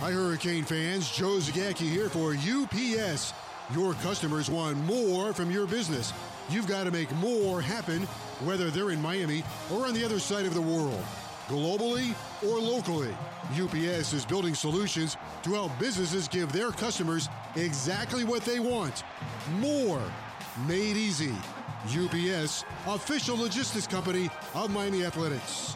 Hi, Hurricane fans. Joe Zagacki here for UPS. Your customers want more from your business. You've got to make more happen, whether they're in Miami or on the other side of the world, globally or locally. UPS is building solutions to help businesses give their customers exactly what they want more made easy. UPS, official logistics company of Miami Athletics.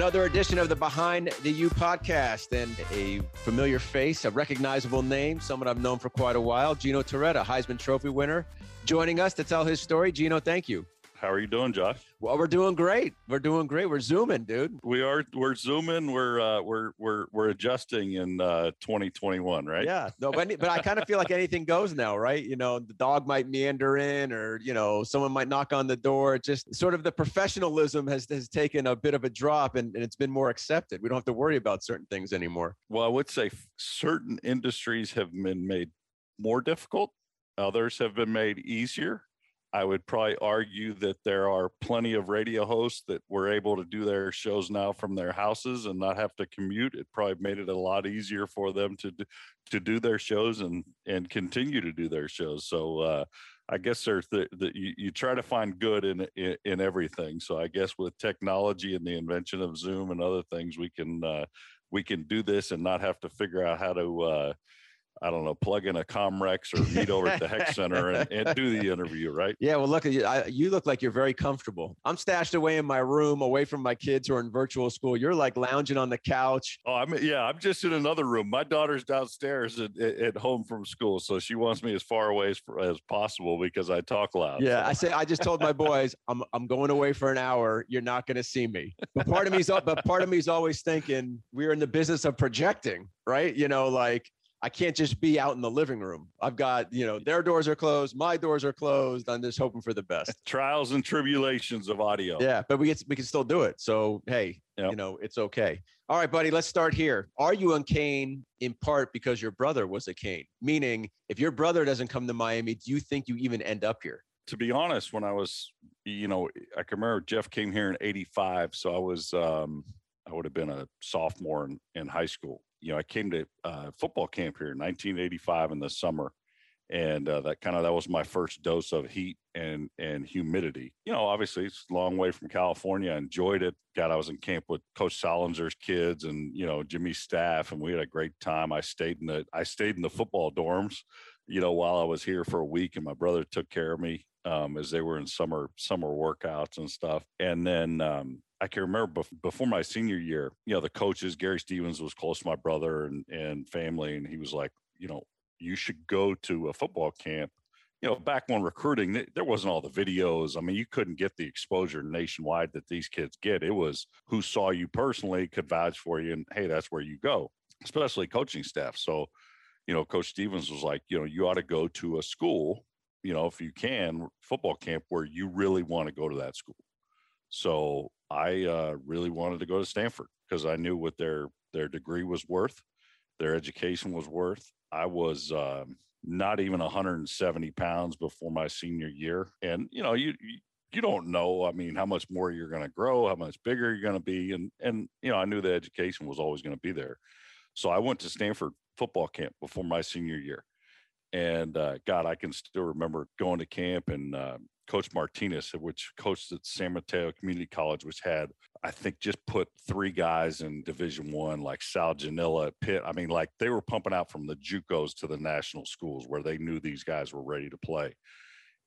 Another edition of the Behind the U podcast and a familiar face, a recognizable name, someone I've known for quite a while, Gino Torretta, Heisman Trophy winner, joining us to tell his story. Gino, thank you. How are you doing, Josh? Well, we're doing great. We're doing great. We're zooming, dude. We are. We're zooming. We're uh, we're we're we're adjusting in uh, 2021, right? Yeah. No, but but I kind of feel like anything goes now, right? You know, the dog might meander in, or you know, someone might knock on the door. Just sort of the professionalism has has taken a bit of a drop, and, and it's been more accepted. We don't have to worry about certain things anymore. Well, I would say certain industries have been made more difficult. Others have been made easier I would probably argue that there are plenty of radio hosts that were able to do their shows now from their houses and not have to commute. It probably made it a lot easier for them to do, to do their shows and and continue to do their shows. So uh, I guess there's the, the you, you, try to find good in, in, in everything. So I guess with technology and the invention of Zoom and other things, we can uh, we can do this and not have to figure out how to uh, I don't know, plug in a Comrex or meet over at the Hecht Center and, and, do the interview, right? Yeah, well, look at you. I, you look like you're very comfortable. I'm stashed away in my room, away from my kids who are in virtual school. You're like lounging on the couch. Oh, I'm yeah. I'm just in another room. My daughter's downstairs at, at home from school, so she wants me as far away as, as possible because I talk loud. Yeah, I say I just told my boys I'm I'm going away for an hour. You're not going to see me. But part of me's but part of me's always thinking we're in the business of projecting, right? You know, like I can't just be out in the living room. I've got, you know, their doors are closed, my doors are closed. I'm just hoping for the best. Trials and tribulations of audio. Yeah, but we get we can still do it. So hey, yep. you know, it's okay. All right, buddy, let's start here. Are you on Cane in part because your brother was a Cane? Meaning, if your brother doesn't come to Miami, do you think you even end up here? To be honest, when I was, you know, I can remember Jeff came here in '85, so I was, um, I would have been a sophomore in, in high school you know, I came to uh, football camp here in 1985 in the summer, and uh, that kind of that was my first dose of heat and and humidity. You know, obviously it's a long way from California. I enjoyed it. God, I was in camp with Coach Salinger's kids and you know Jimmy's staff, and we had a great time. I stayed in the I stayed in the football dorms, you know, while I was here for a week, and my brother took care of me um, as they were in summer summer workouts and stuff. And then um, I can remember before my senior year, you know, the coaches, Gary Stevens was close to my brother and, and family. And he was like, you know, you should go to a football camp. You know, back when recruiting, there wasn't all the videos. I mean, you couldn't get the exposure nationwide that these kids get. It was who saw you personally could vouch for you. And hey, that's where you go, especially coaching staff. So, you know, Coach Stevens was like, you know, you ought to go to a school, you know, if you can, football camp where you really want to go to that school. So I uh, really wanted to go to Stanford because I knew what their their degree was worth, their education was worth. I was um, not even 170 pounds before my senior year, and you know you you don't know. I mean, how much more you're going to grow, how much bigger you're going to be, and and you know I knew the education was always going to be there. So I went to Stanford football camp before my senior year, and uh, God, I can still remember going to camp and uh, Coach Martinez, which coached at San Mateo Community College, which had I think just put three guys in Division One, like Sal Janilla, Pitt. I mean, like they were pumping out from the JUCOs to the national schools where they knew these guys were ready to play.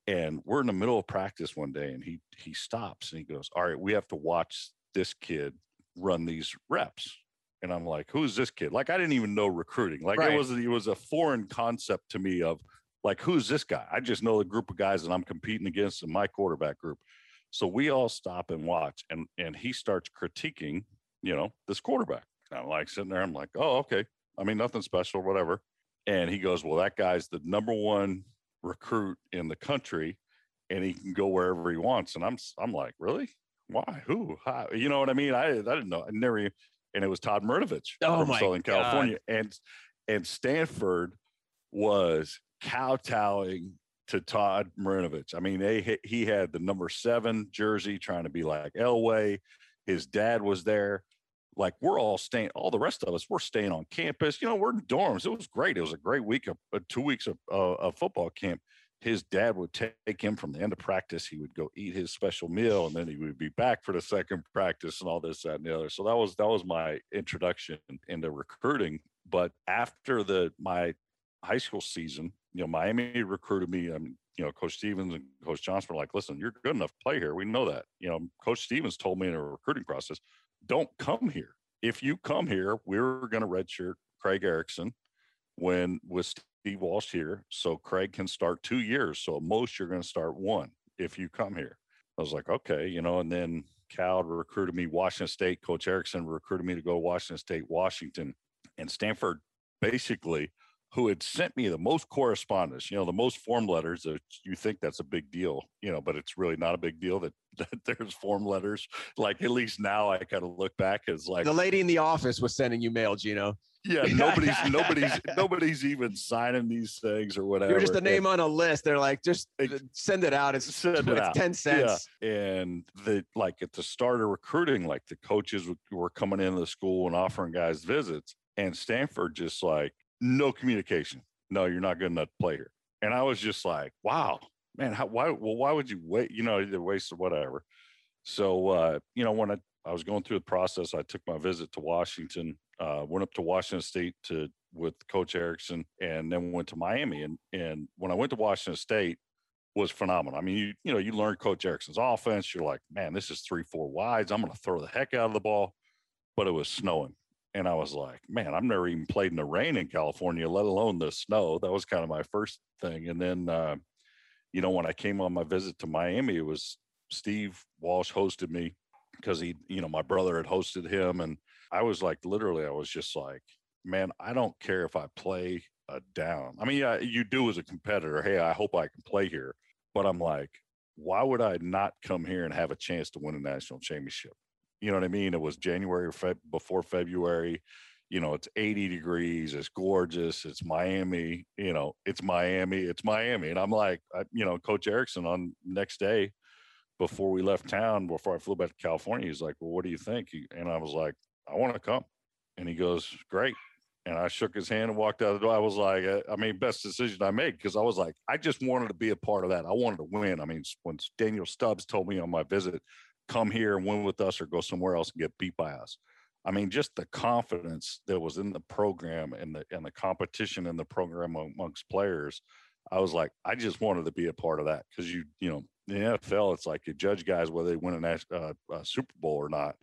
And we're in the middle of practice one day, and he he stops and he goes, "All right, we have to watch this kid run these reps." And I'm like, "Who's this kid?" Like I didn't even know recruiting. Like right. it was it was a foreign concept to me of like who's this guy? I just know the group of guys that I'm competing against in my quarterback group. So we all stop and watch, and and he starts critiquing, you know, this quarterback. And I'm like sitting there, I'm like, oh, okay. I mean, nothing special, whatever. And he goes, well, that guy's the number one recruit in the country, and he can go wherever he wants. And I'm I'm like, really? Why? Who? How? You know what I mean? I I didn't know. I never and it was Todd Marinovich Oh from Southern God. California, and and Stanford was kowtowing to Todd Marinovich. I mean, they he had the number seven jersey, trying to be like Elway. His dad was there. Like we're all staying, all the rest of us, we're staying on campus. You know, we're in dorms. It was great. It was a great week of uh, two weeks of, uh, of football camp. His dad would take him from the end of practice. He would go eat his special meal, and then he would be back for the second practice and all this, that, and the other. So that was that was my introduction into recruiting. But after the my high school season, you know, Miami recruited me. I mean, you know, Coach Stevens and Coach Johnson were like, listen, you're good enough to play here. We know that. You know, Coach Stevens told me in a recruiting process, don't come here. If you come here, we're going to redshirt Craig Erickson when with Steve Walsh here. So Craig can start two years. So at most you're going to start one if you come here. I was like, okay, you know, and then Cal recruited me, Washington State. Coach Erickson recruited me to go to Washington State, Washington, and Stanford basically who had sent me the most correspondence, you know, the most form letters that you think that's a big deal, you know, but it's really not a big deal that, that there's form letters. Like at least now I kind of look back as like, The lady in the office was sending you mail, Gino. yeah, nobody's, nobody's, nobody's even signing these things or whatever. You're just a And- name on a list. They're like, just send it out. It's, Send it it's out. 10 cents. Yeah. and the like at the start of recruiting, like the coaches were coming into the school and offering guys visits, and Stanford just like no communication. No, you're not good enough to play here. And I was just like, wow, man, how, why? Well, why would you wait? You know, either waste or whatever. So, uh, you know, when I, I was going through the process, I took my visit to Washington, uh, went up to Washington State to with Coach Erickson, and then went to Miami. And and when I went to Washington State, was phenomenal. I mean, you you know, you learn Coach Erickson's offense. You're like, man, this is three, four wides. I'm going to throw the heck out of the ball. But it was snowing, and I was like, man, I've never even played in the rain in California, let alone the snow. That was kind of my first thing. And then, uh, you know, when I came on my visit to Miami, it was Steve Walsh hosted me because he, you know, my brother had hosted him, and I was like, literally, I was just like, man, I don't care if I play a down. I mean, yeah, you do as a competitor. Hey, I hope I can play here. But I'm like, why would I not come here and have a chance to win a national championship? You know what I mean? It was January or before February. You know, it's 80 degrees. It's gorgeous. It's Miami. You know, it's Miami. It's Miami. And I'm like, I, you know, Coach Erickson on next day before we left town, before I flew back to California, he's like, well, what do you think? And I was like, I want to come. And he goes, great and I shook his hand and walked out of the door. I was like, uh, I mean, best decision I made because I was like, I just wanted to be a part of that. I wanted to win. I mean, when Daniel Stubbs told me on my visit, come here and win with us or go somewhere else and get beat by us. I mean, just the confidence that was in the program and the and the competition in the program amongst players. I was like, I just wanted to be a part of that because you, you know, the NFL, it's like you judge guys whether they win a, uh, a Super Bowl or not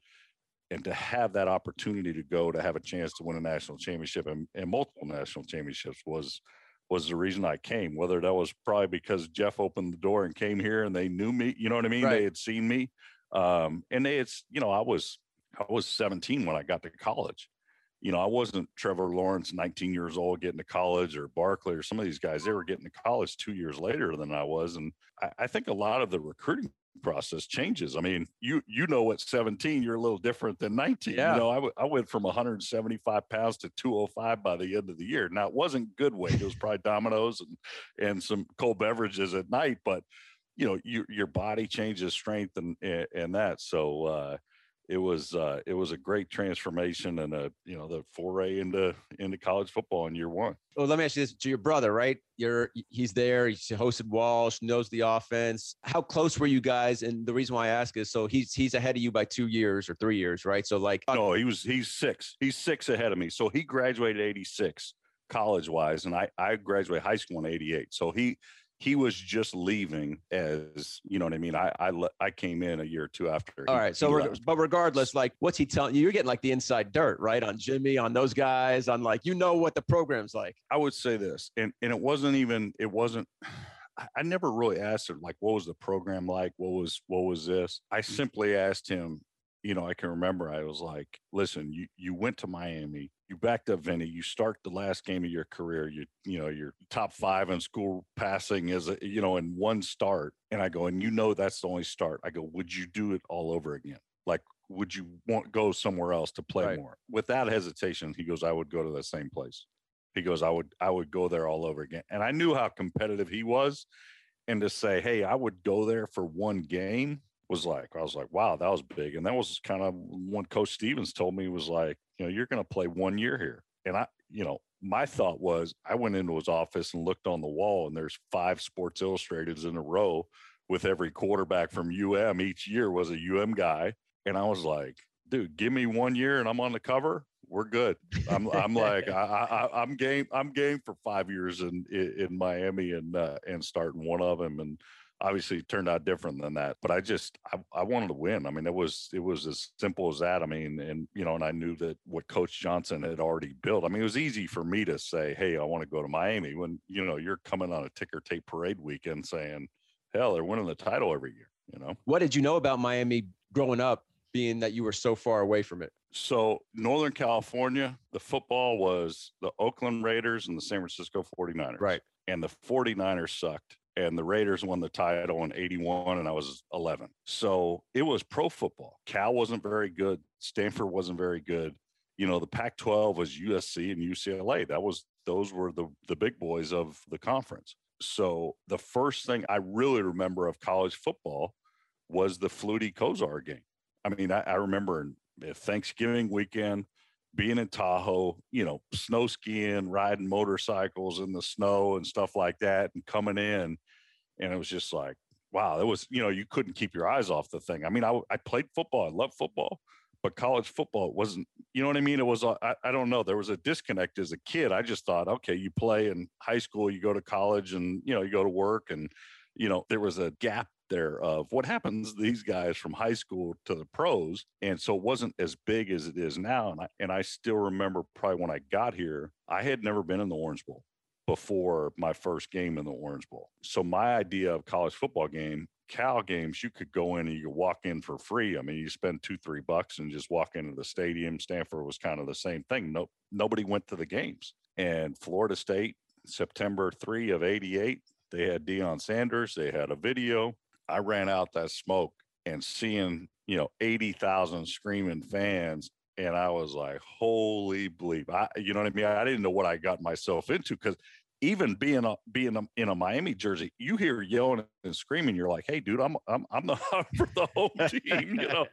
and to have that opportunity to go to have a chance to win a national championship and, and multiple national championships was was the reason I came. Whether that was probably because Jeff opened the door and came here and they knew me, you know what I mean? Right. They had seen me, um, and it's you know I was I was 17 when I got to college. You know, I wasn't Trevor Lawrence, 19 years old, getting to college, or Barkley, or some of these guys. They were getting to college two years later than I was, and I, I think a lot of the recruiting process changes. I mean, you you know at 17 you're a little different than 19. Yeah. You know, I, w- I went from 175 pounds to 205 by the end of the year. Now it wasn't good weight. It was probably Domino's and and some cold beverages at night, but you know, your your body changes strength and and, and that. So uh it was uh it was a great transformation and a you know the foray into into college football in year one. Well, let me ask you this to your brother, right? You're he's there, he's hosted Walsh, knows the offense. How close were you guys? And the reason why I ask is so he's he's ahead of you by two years or three years, right? So like No, he was he's six. He's six ahead of me. So he graduated 86 college wise, and I I graduated high school in 88. So he he was just leaving as you know what I mean. I I le- I came in a year or two after. all he- right. So left. but regardless, like what's he telling you? You're getting like the inside dirt, right? On Jimmy, on those guys, on like you know what the program's like. I would say this, and and it wasn't even it wasn't. I- I never really asked him like what was the program like, what was what was this. I mm. simply asked him. You know, I can remember I was like, "Listen, you you went to Miami, you backed up Vinny, you start the last game of your career, you you know you're top five in school passing is, a you know in one start." And I go, "And you know that's the only start." I go, "Would you do it all over again?" Like would you want go somewhere else to play Right. more? Without hesitation, he goes, I would go to the same place. He goes, I would I would go there all over again. And I knew how competitive he was. And to say, hey, I would go there for one game was like, I was like, wow, that was big. And that was kind of when Coach Stevens told me was like, you know, you're gonna play one year here. And I, you know, my thought was I went into his office and looked on the wall, and there's five Sports Illustrateds in a row with every quarterback from UM each year was a UM guy. And I was like, dude, give me one year and I'm on the cover. We're good. I'm, I'm like, I, I, I'm game. I'm game for five years in, in, in Miami and, uh, and starting one of them. And obviously it turned out different than that, but I just, I, I wanted to win. I mean, it was, it was as simple as that. I mean, and, you know, and I knew that what coach Johnson had already built. I mean, it was easy for me to say, Hey, I want to go to Miami when, you know, you're coming on a ticker tape parade weekend saying, hell, they're winning the title every year, you know? What did you know about Miami growing up, being that you were so far away from it? So Northern California, the football was the Oakland Raiders and the San Francisco 49ers. Right. And the 49ers sucked. And the Raiders won the title in 81 and I was 11. So it was pro football. Cal wasn't very good. Stanford wasn't very good. You know, the Pac 12 was USC and UCLA. That was, those were the, the big boys of the conference. So the first thing I really remember of college football was the Flutie Kosar game. I mean, I, I remember uh, Thanksgiving weekend being in Tahoe, you know, snow skiing, riding motorcycles in the snow and stuff like that, and coming in. And it was just like, wow, that was, you know, you couldn't keep your eyes off the thing. I mean, I, I played football, I love football, but college football wasn't, you know what I mean? It was, uh, I, I don't know, there was a disconnect as a kid. I just thought, okay, you play in high school, you go to college, and, you know, you go to work, and, you know, there was a gap there of what happens these guys from high school to the pros and so it wasn't as big as it is now and I, and I still remember probably when I got here I had never been in the Orange Bowl before my first game in the Orange Bowl. So my idea of college football game Cal games you could go in and you could walk in for free. I mean you spend 2 3 bucks and just walk into the stadium. Stanford was kind of the same thing. No nobody went to the games. And Florida State September 3 of 88 they had Deion Sanders they had a video I ran out that smoke and seeing, you know, 80,000 screaming fans. And I was like, holy bleep. I, you know what I mean? I didn't know what I got myself into because even being a, being a, in a Miami jersey, you hear yelling and screaming. You're like, hey, dude, I'm I'm I'm the for the home team, you know.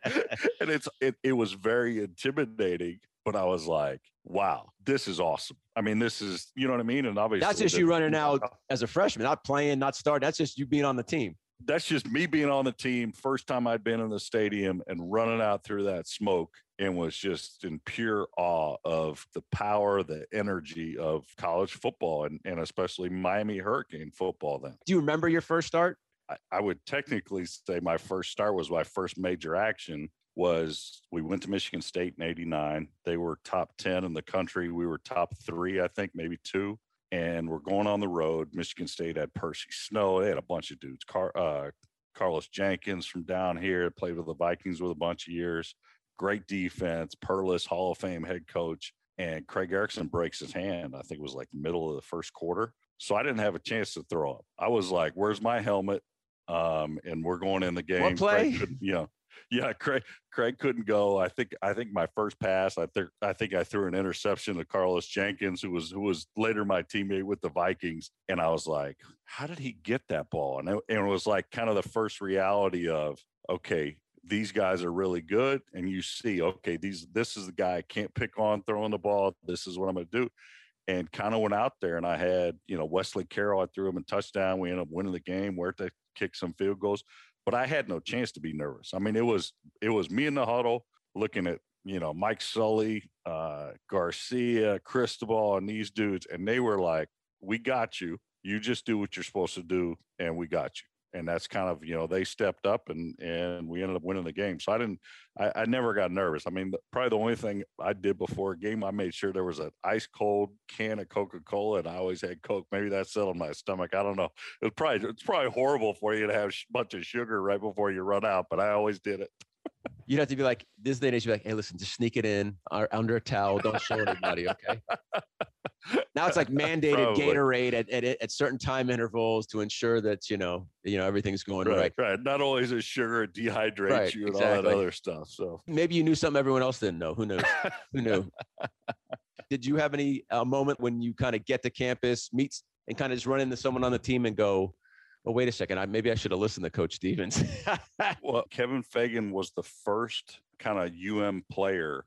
and it's it, it was very intimidating, but I was like, wow, this is awesome. I mean, this is you know what I mean. And obviously, That's just you running out as a freshman, not playing, not starting. That's just you being on the team. That's just me being on the team. First time I'd been in the stadium and running out through that smoke and was just in pure awe of the power, the energy of college football and, and especially Miami Hurricane football then. Do you remember your first start? I, I would technically say my first start was my first major action was we went to Michigan State in 89. They were top 10 in the country. We were top three, I think, maybe two and we're going on the road. Michigan State had Percy Snow. They had a bunch of dudes. Car, uh, Carlos Jenkins from down here played with the Vikings with a bunch of years. Great defense. Perles, Hall of Fame head coach. And Craig Erickson breaks his hand. I think it was like middle of the first quarter. So I didn't have a chance to throw up. I was like, "Where's my helmet?" Um, and we're going in the game. What play? Craig You know, yeah, Craig Craig couldn't go. I think I think my first pass, I think I think I threw an interception to Carlos Jenkins, who was who was later my teammate with the Vikings, and I was like, how did he get that ball? And it, and it was like kind of the first reality of okay, these guys are really good, and you see, okay, these this is the guy I can't pick on throwing the ball. This is what I'm going to do. And kind of went out there, and I had you know Wesley Carroll. I threw him a touchdown. We ended up winning the game. Where to kick some field goals but I had no chance to be nervous. I mean, it was it was me in the huddle looking at you know Mike Sully, uh, Garcia, Cristobal, and these dudes, and they were like, "We got you. You just do what you're supposed to do, and we got you." And that's kind of you know they stepped up and and we ended up winning the game. So I didn't, I, I never got nervous. I mean, probably the only thing I did before a game, I made sure there was an ice cold can of Coca Cola, and I always had Coke. Maybe that settled my stomach. I don't know it's probably it's probably horrible for you to have a bunch of sugar right before you run out, but I always did it. You'd have to be like this day and age. You'd be like, hey, listen, just sneak it in uh, under a towel. Don't show anybody. Okay. Now it's like mandated Probably. Gatorade at, at at certain time intervals to ensure that you know you know everything's going right. right, right. Not only is it sugar, it dehydrates Right, you and all that other stuff. So Maybe you knew something everyone else didn't know. Who knows? Who knew? Did you have any uh, moment when you kind of get to campus, meet, and kind of just run into someone on the team and go, "Oh, wait a second, I, maybe I should have listened to Coach Stevens." Well, Kevin Fagan was the first kind of UM player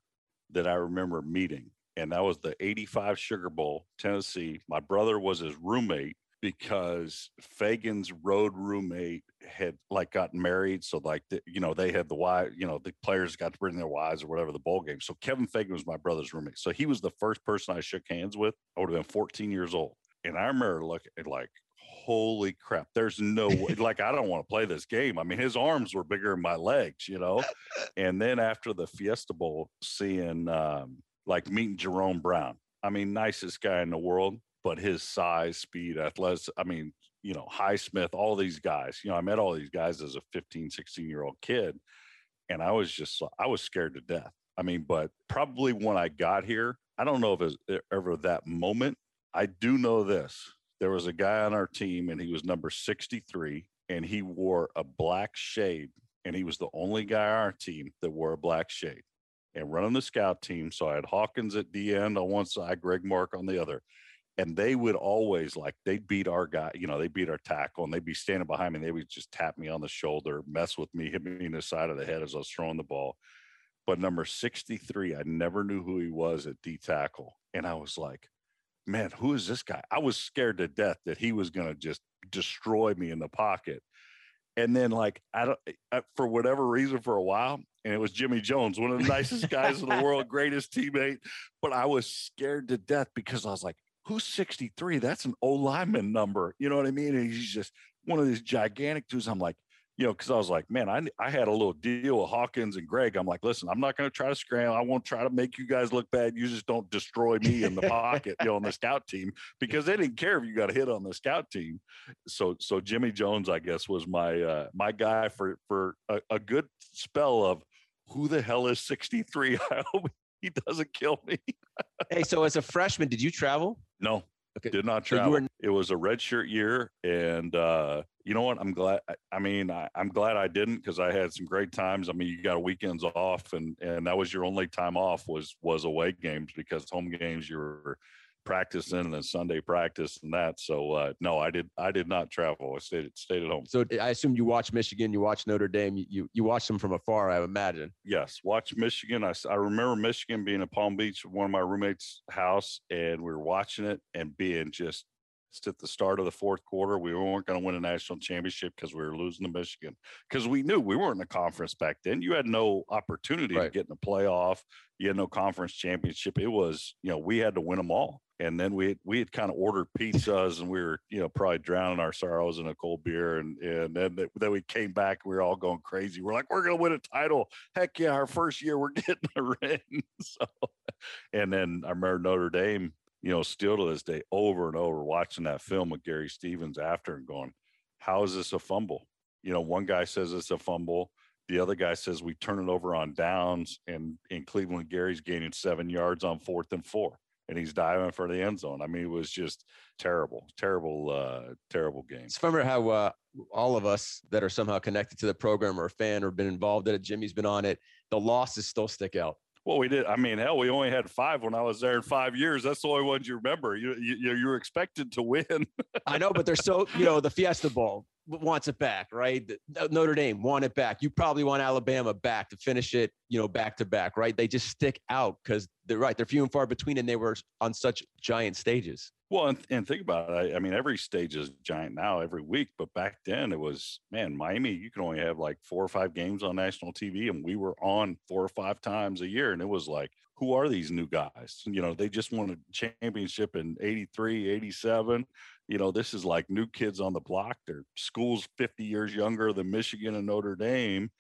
that I remember meeting. And that was the 85 Sugar Bowl, Tennessee. My brother was his roommate because Fagan's road roommate had like gotten married. So like, the, you know, they had the wife, you know, the players got to bring their wives or whatever the bowl game. So Kevin Fagan was my brother's roommate. So he was the first person I shook hands with. I would have been 14 years old. And I remember looking at like, holy crap, there's no way, like, I don't want to play this game. I mean, his arms were bigger than my legs, you know? and then after the Fiesta Bowl, seeing um, like meeting Jerome Brown. I mean, nicest guy in the world, but his size, speed, athletics. I mean, you know, Highsmith, all these guys. You know, I met all these guys as a 15, 16 year old kid. And I was just, I was scared to death. I mean, but probably when I got here, I don't know if it ever that moment. I do know this. There was a guy on our team and he was number 63 and he wore a black shade and he was the only guy on our team that wore a black shade and running the scout team. So I had Hawkins at the end on one side, Greg Mark on the other. And they would always like they'd beat our guy, you know, they beat our tackle and they'd be standing behind me. And they would just tap me on the shoulder, mess with me, hit me in the side of the head as I was throwing the ball. But number 63, I never knew who he was at D tackle. And I was like, man, who is this guy? I was scared to death that he was going to just destroy me in the pocket. And then, like, I don't, eh, I, for whatever reason, for a while, and it was Jimmy Jones, one of the nicest guys in the world, greatest teammate. But I was scared to death because I was like, who's 63? That's an old lineman number. You know what I mean? And he's just one of these gigantic dudes. I'm like, you know, because I was like, man, I, I had a little deal with Hawkins and Greg. I'm like, listen, I'm not going to try to scram. I won't try to make you guys look bad. You just don't destroy me in the pocket, you know, on the scout team because they didn't care if you got a hit on the scout team. So, so Jimmy Jones, I guess, was my uh, my guy for for a, a good spell of who the hell is 63. I hope he doesn't kill me. hey, so as a freshman, did you travel? No, Okay. did not So travel. were- it was a red shirt year, and uh, you know what? I'm glad. I- mean, I, I'm glad I didn't because I had some great times. I mean, you got weekends off, and and that was your only time off was was away games because home games you were practicing and then Sunday practice and that. So uh, no, I did I did not travel. I stayed stayed at home. So I assume you watch Michigan, you watch Notre Dame, you you, watched them from afar, I imagine. Yes, watch Michigan. I I remember Michigan being in Palm Beach, one of my roommates' house, and we were watching it and being just at the start of the fourth quarter. We weren't going to win a national championship because we were losing to Michigan because we knew we weren't in a conference back then. You had no opportunity to Right. get in the playoff. You had no conference championship. It was, you know, we had to win them all. And then we we had kind of ordered pizzas and we were, you know, probably drowning our sorrows in a cold beer. And and then th- then we came back. We were all going crazy. We're like, we're gonna win a title. Heck yeah, our first year we're getting a ring. So and then I remember Notre Dame, you know, still to this day, over and over watching that film with Gary Stevens after and going, How is this a fumble? You know, one guy says it's a fumble. The other guy says we turn it over on downs, and in Cleveland, Gary's gaining seven yards on fourth and four, and he's diving for the end zone. I mean, it was just terrible, terrible, uh, terrible game. It's remember how uh, all of us that are somehow connected to the program or a fan or been involved in it, Jimmy's been on it, the losses still stick out. Well, we did. I mean, hell, we only had five when I was there in five years. That's the only ones you remember. You you, you were expected to win. I know, but they're so, you know, the Fiesta Bowl wants it back, right? Notre Dame want it back. You probably want Alabama back to finish it, you know, back to back, right? They just stick out because they're right. They're few and far between and they were on such giant stages. Well, and, and think about it. I, I mean, every stage is giant now every week, but back then it was, man, Miami, you can only have like four or five games on national TV, and we were on four or five times a year. And it was like, who are these new guys? You know, they just won a championship in 83, 87. You know, this is like new kids on the block. Their school's 50 years younger than Michigan and Notre Dame.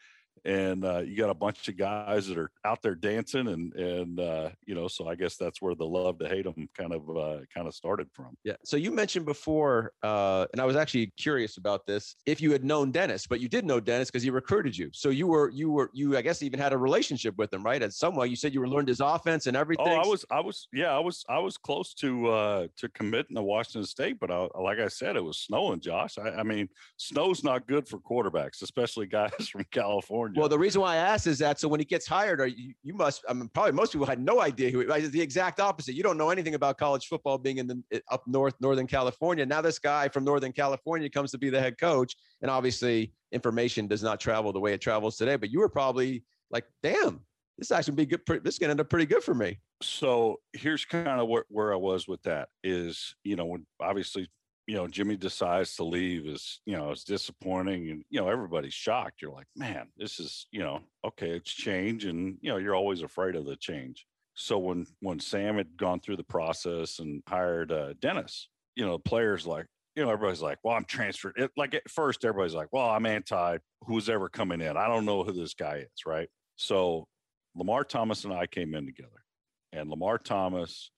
And uh, you got a bunch of guys that are out there dancing and and uh, you know so i guess that's where the love to hate them kind of uh, kind of started from. Yeah so you mentioned before uh, and i was actually curious about this if you had known dennis but you did know dennis because he recruited you. So you were you were you i guess even had a relationship with him right? At some way you said you were learned his offense and everything oh i was i was yeah i was i was close to uh to committing to washington state but I, like i said it was snowing josh. I, I mean snow's not good for quarterbacks especially guys from california well, the reason why I asked is that so when he gets hired, or you, you must, I mean, probably most people had no idea who. Right? The exact opposite. You don't know anything about college football being in the up north, Northern California. Now this guy from Northern California comes to be the head coach, and obviously information does not travel the way it travels today. But you were probably like, damn, this actually be good. This is gonna end up pretty good for me. So here's kind of where, where I was with that is, you know, when obviously you know, Jimmy decides to leave is, you know, it's disappointing and, you know, everybody's shocked. You're like, man, this is, you know, okay, it's change. And, you know, you're always afraid of the change. So when, when Sam had gone through the process and hired uh, Dennis, you know, players like, you know, everybody's like, well, I'm transferred. It, like at first, everybody's like, well, I'm anti who's ever coming in. I don't know who this guy is. Right. So Lamar Thomas and I came in together and Lamar Thomas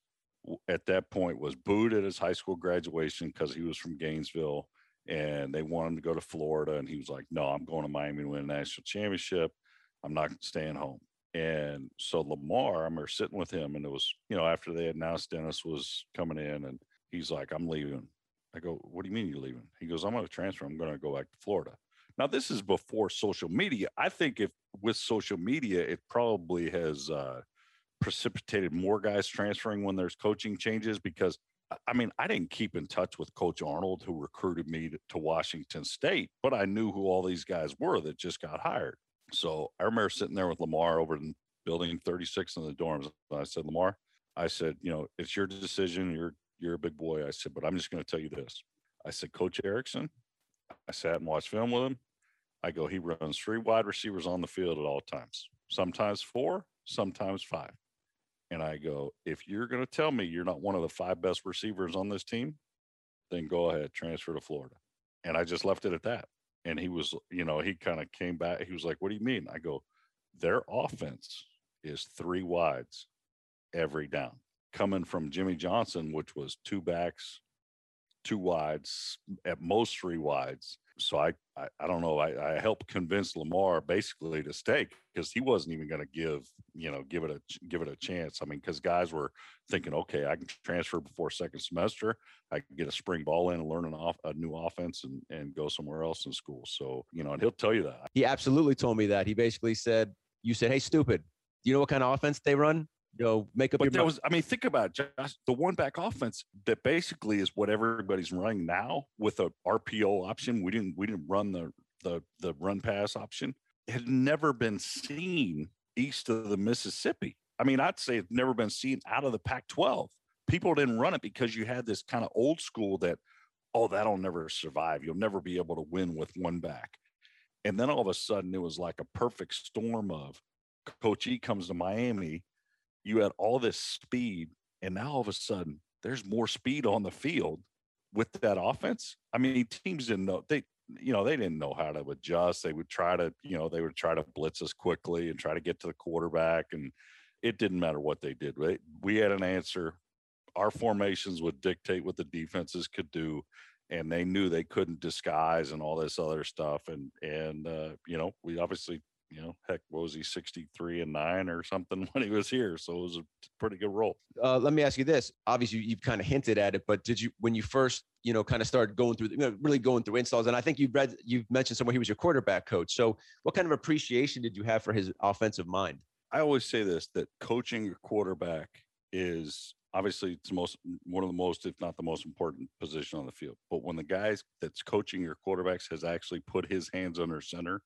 at that point was booed at his high school graduation because he was from Gainesville and they wanted him to go to Florida. And he was like, no, I'm going to Miami to win a national championship. I'm not staying home. And so Lamar, I remember sitting with him and it was, you know, after they announced Dennis was coming in and he's like, I'm leaving. I go, what do you mean you're leaving? He goes, I'm going to transfer. I'm going to go back to Florida. Now, this is before social media. I think if with social media, it probably has uh, precipitated more guys transferring when there's coaching changes because I mean, I didn't keep in touch with Coach Arnold, who recruited me to, to, Washington State, but I knew who all these guys were that just got hired. So I remember sitting there with Lamar over in building 36 in the dorms. I said, Lamar, I said, you know, it's your decision. You're you're a big boy. I said, but I'm just going to tell you this. I said, Coach Erickson, I sat and watched film with him. I go, he runs three wide receivers on the field at all times, sometimes four, sometimes five. And I go, if you're going to tell me you're not one of the five best receivers on this team, then go ahead, transfer to Florida. And I just left it at that. And he was, you know, he kind of came back. He was like, what do you mean? I go, their offense is three wides every down coming from Jimmy Johnson, which was two backs, two wides, at most three wides so I, I, I don't know. I, I helped convince Lamar basically to stay because he wasn't even going to give, you know, give it a give it a chance. I mean, because guys were thinking, okay, I can transfer before second semester. I can get a spring ball in and learn an off a new offense and and go somewhere else in school. So you know, and he'll tell you that. He absolutely told me that. He basically said, "You said, hey, stupid. Do you know what kind of offense they run? You know, make up but there was, I mean, think about it, just the one back offense that basically is what everybody's running now with a RPO option. We didn't we didn't run the the the run pass option. It had never been seen east of the Mississippi. I mean, I'd say it's never been seen out of the Pac-12. People didn't run it because you had this kind of old school that, oh, that'll never survive. You'll never be able to win with one back. And then all of a sudden, it was like a perfect storm of Coach E comes to Miami you had all this speed, and now all of a sudden there's more speed on the field with that offense. I mean, teams didn't know they, you know, they didn't know how to adjust. They would try to, you know, they would try to blitz us quickly and try to get to the quarterback, and it didn't matter what they did. Right? We had an answer. Our formations would dictate what the defenses could do, and they knew they couldn't disguise and all this other stuff. And and uh, you know, we obviously you know, heck, was he 63 and nine or something when he was here? So it was a pretty good role. Uh, let me ask you this. Obviously, you've kind of hinted at it, but did you, when you first, you know, kind of started going through, you know, really going through installs, and I think you've read, you've mentioned somewhere he was your quarterback coach. So what kind of appreciation did you have for his offensive mind? I always say this that coaching your quarterback is obviously it's most one of the most if not the most important position on the field but when the guys that's coaching your quarterbacks has actually put his hands on under center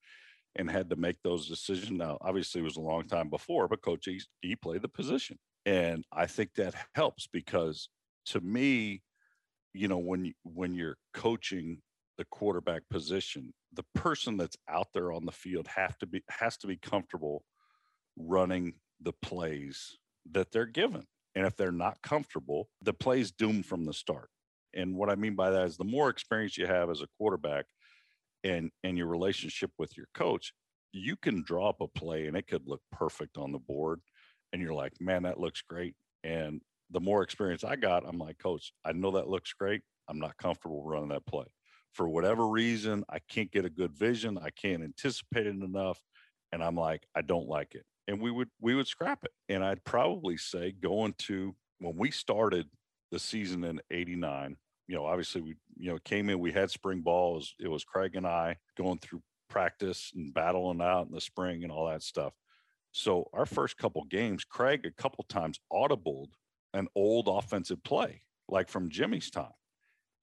and had to make those decisions. Now, obviously, it was a long time before, but Coach E, he played the position, and I think that helps because to me, you know, when when you're coaching the quarterback position, the person that's out there on the field have to be has to be comfortable running the plays that they're given. And if they're not comfortable, the play's doomed from the start. And what I mean by that is the more experience you have as a quarterback, and and your relationship with your coach you can draw up a play and it could look perfect on the board. And you're like, man, that looks great. And the more experience I got, I'm like, coach, I know that looks great. I'm not comfortable running that play. For whatever reason, I can't get a good vision. I can't anticipate it enough. And I'm like, I don't like it. And we would we would scrap it. And I'd probably say going to when we started the season in 89, you know, obviously we, you know, came in, we had spring balls. It was Craig and I going through practice and battling out in the spring and all that stuff. So our first couple games, Craig a couple times audibled an old offensive play, like from Jimmy's time.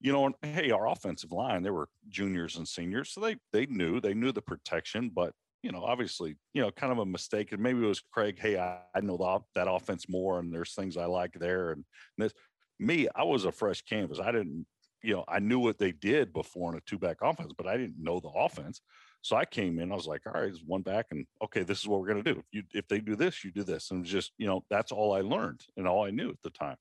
You know, and hey, our offensive line, they were juniors and seniors, so they they knew they knew the protection, but you know, obviously, you know, kind of a mistake. And maybe it was Craig, hey, I, I know the, that offense more, and there's things I like there. And this, me, I was a fresh canvas. I didn't, you know, I knew what they did before in a two back offense, but I didn't know the offense. So I came in, I was like, all right, it's one back, and okay, this is what we're gonna do. If you if they do this, you do this. And just, you know, that's all I learned and all I knew at the time.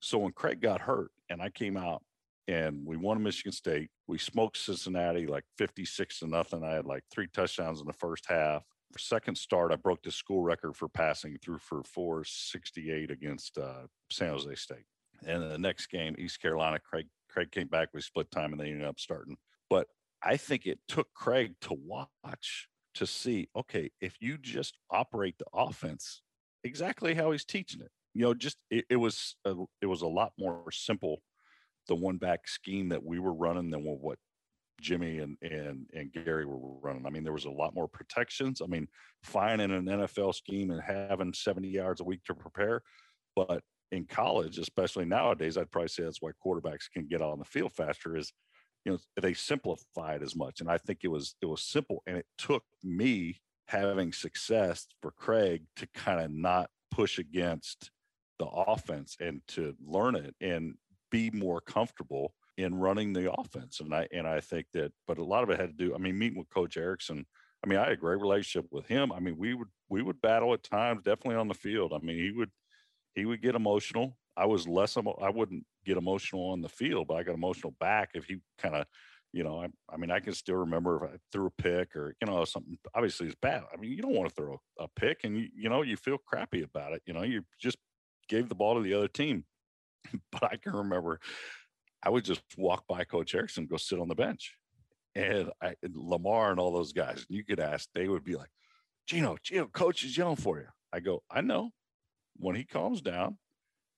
So when Craig got hurt and I came out and we won Michigan State, we smoked Cincinnati like 56 to nothing. I had like three touchdowns in the first half. For second start, I broke the school record for passing through for 468 against uh, San Jose State. And the next game, East Carolina, Craig Craig came back. We split time, and they ended up starting. But I think it took Craig to watch to see, okay, if you just operate the offense exactly how he's teaching it, you know, just it, it was a, it was a lot more simple, the one back scheme that we were running than what Jimmy and and and Gary were running. I mean, there was a lot more protections. I mean, fine in an NFL scheme and having 70 yards a week to prepare, but in college, especially nowadays, I'd probably say that's why quarterbacks can get on the field faster. Is you know they simplify it as much. And i think it was it was simple and it took me having success for craig to kind of not push against the offense and to learn it and be more comfortable in running the offense. And i and i think that but a lot of it had to do i mean meeting with coach erickson i mean i had a great relationship with him. I mean we would we would battle at times definitely on the field. I mean he would he would get emotional I was less, emo- I wouldn't get emotional on the field, but I got emotional back if he kind of, you know, I, I mean, I can still remember if I threw a pick or, you know, something obviously is bad. I mean, you don't want to throw a, pick and, you, you know, you feel crappy about it. You know, you just gave the ball to the other team. but I can remember I would just walk by Coach Erickson, go sit on the bench. And, I, and Lamar and all those guys, and you could ask, they would be like, Gino, Gino, coach is yelling for you. I go, I know. When he calms down,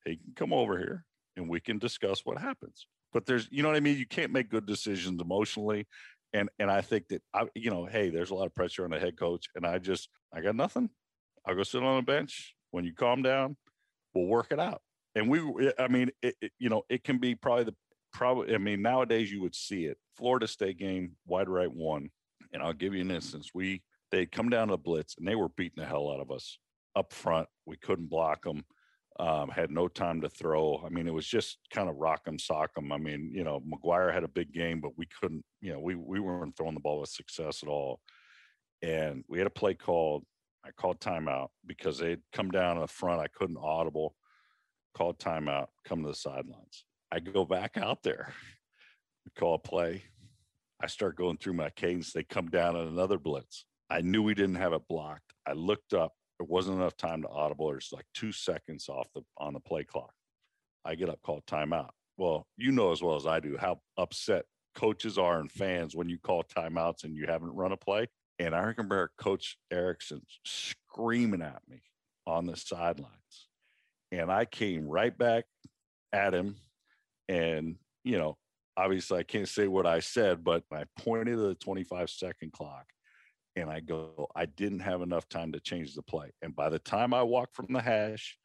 he can come over here and we can discuss what happens. But there's, you know what I mean? You can't make good decisions emotionally. And and I think that I, you know, hey, there's a lot of pressure on the head coach. And I just, I got nothing. I'll go sit on a bench. When you calm down, we'll work it out. And we, I mean, it, it, you know, it can be probably the probably. I mean, nowadays you would see it. Florida State game, wide right one, and I'll give you an instance. We they'd come down to blitz and they were beating the hell out of us up front. We couldn't block them um, had no time to throw. I mean, it was just kind of rock 'em, sock 'em. I mean, you know, McGuire had a big game, but we couldn't, you know, we we weren't throwing the ball with success at all. And we had a play called. I called timeout because they'd come down the front. I couldn't audible. Called timeout. Come to the sidelines. I go back out there. We call a play. I start going through my cadence. They come down on another blitz. I knew we didn't have it blocked. I looked up there wasn't enough time to audible. There's like two seconds off the on the play clock. I get up, call timeout. Well, you know as well as I do how upset coaches are and fans when you call timeouts and you haven't run a play. And I remember Coach Erickson screaming at me on the sidelines. And I came right back at him. And, you know, obviously I can't say what I said, but I pointed to the 25 second clock and I go, I didn't have enough time to change the play. And by the time I walked from the hash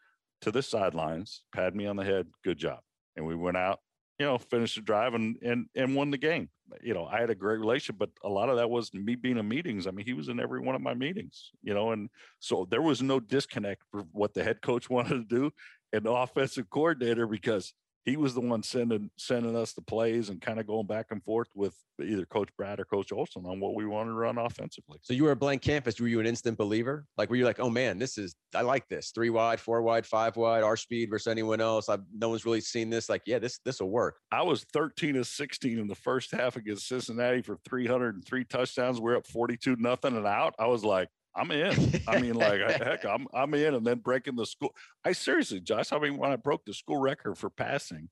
to the sidelines, pat me on the head, good job. And we went out, you know, finished the drive and and and won the game. You know, I had a great relationship, but a lot of that was me being in meetings. I mean, he was in every one of my meetings, you know, and so there was no disconnect for what the head coach wanted to do and the offensive coordinator because he was the one sending sending us the plays and kind of going back and forth with either Coach Brad or Coach Olson on what we wanted to run offensively. So you were a blank canvas. Were you an instant believer? Like, were you like, oh man, this is I like this three wide, four wide, five wide, our speed versus anyone else. I've no one's really seen this. Like, yeah, this this will work. I was 13 of 16 in the first half against Cincinnati for 303 touchdowns. We're up 42 nothing and out. I was like, I'm in. I mean, like heck, I'm I'm in, and then breaking the school. I seriously, Josh. I mean, when I broke the school record for passing,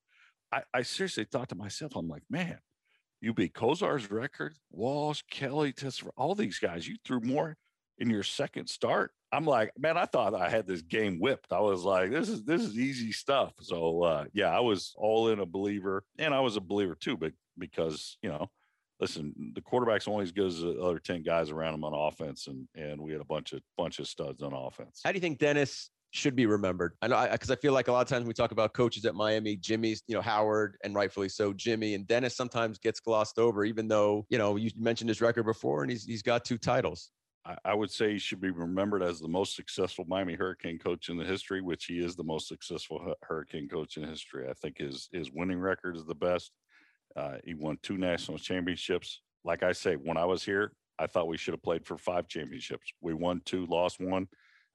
I, I seriously thought to myself, I'm like, man, you beat Kosar's record, Walsh, Kelly, for all these guys. You threw more in your second start. I'm like, man, I thought I had this game whipped. I was like, this is this is easy stuff. So uh, yeah, I was all in a believer, and I was a believer too, but because you know listen, the quarterback's only as good as the other 10 guys around him on offense. And and we had a bunch of bunch of studs on offense. How do you think Dennis should be remembered? I know because I, I, feel like a lot of times we talk about coaches at Miami, Jimmy's, you know, Howard, and rightfully so, Jimmy and Dennis sometimes gets glossed over, even though, you know, you mentioned his record before and he's he's got two titles. I would say he should be remembered as the most successful Miami Hurricane coach in the history, which he is the most successful Hurricane coach in history. I think his his winning record is the best. Uh, he won two national championships. Like I say, when I was here, I thought we should have played for five championships. We won two, lost one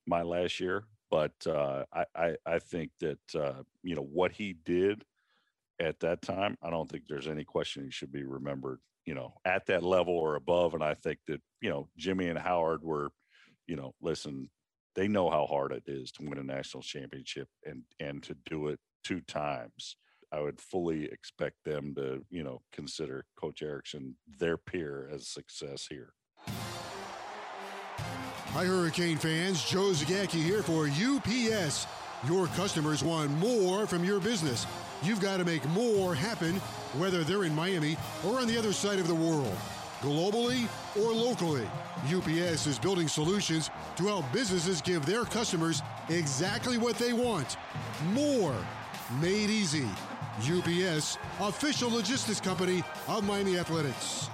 my last year. But uh, I, I, I, think that, uh, you know, what he did at that time, I don't think there's any question he should be remembered, you know, at that level or above. And I think that, you know, Jimmy and Howard were, you know, listen, they know how hard it is to win a national championship and and to do it two times I would fully expect them to, you know, consider Coach Erickson their peer as success here. Hi, Hurricane fans. Joe Zagacki here for UPS. Your customers want more from your business. You've got to make more happen, whether they're in Miami or on the other side of the world. Globally or locally, UPS is building solutions to help businesses give their customers exactly what they want more made easy. UPS, official logistics company of Miami Athletics.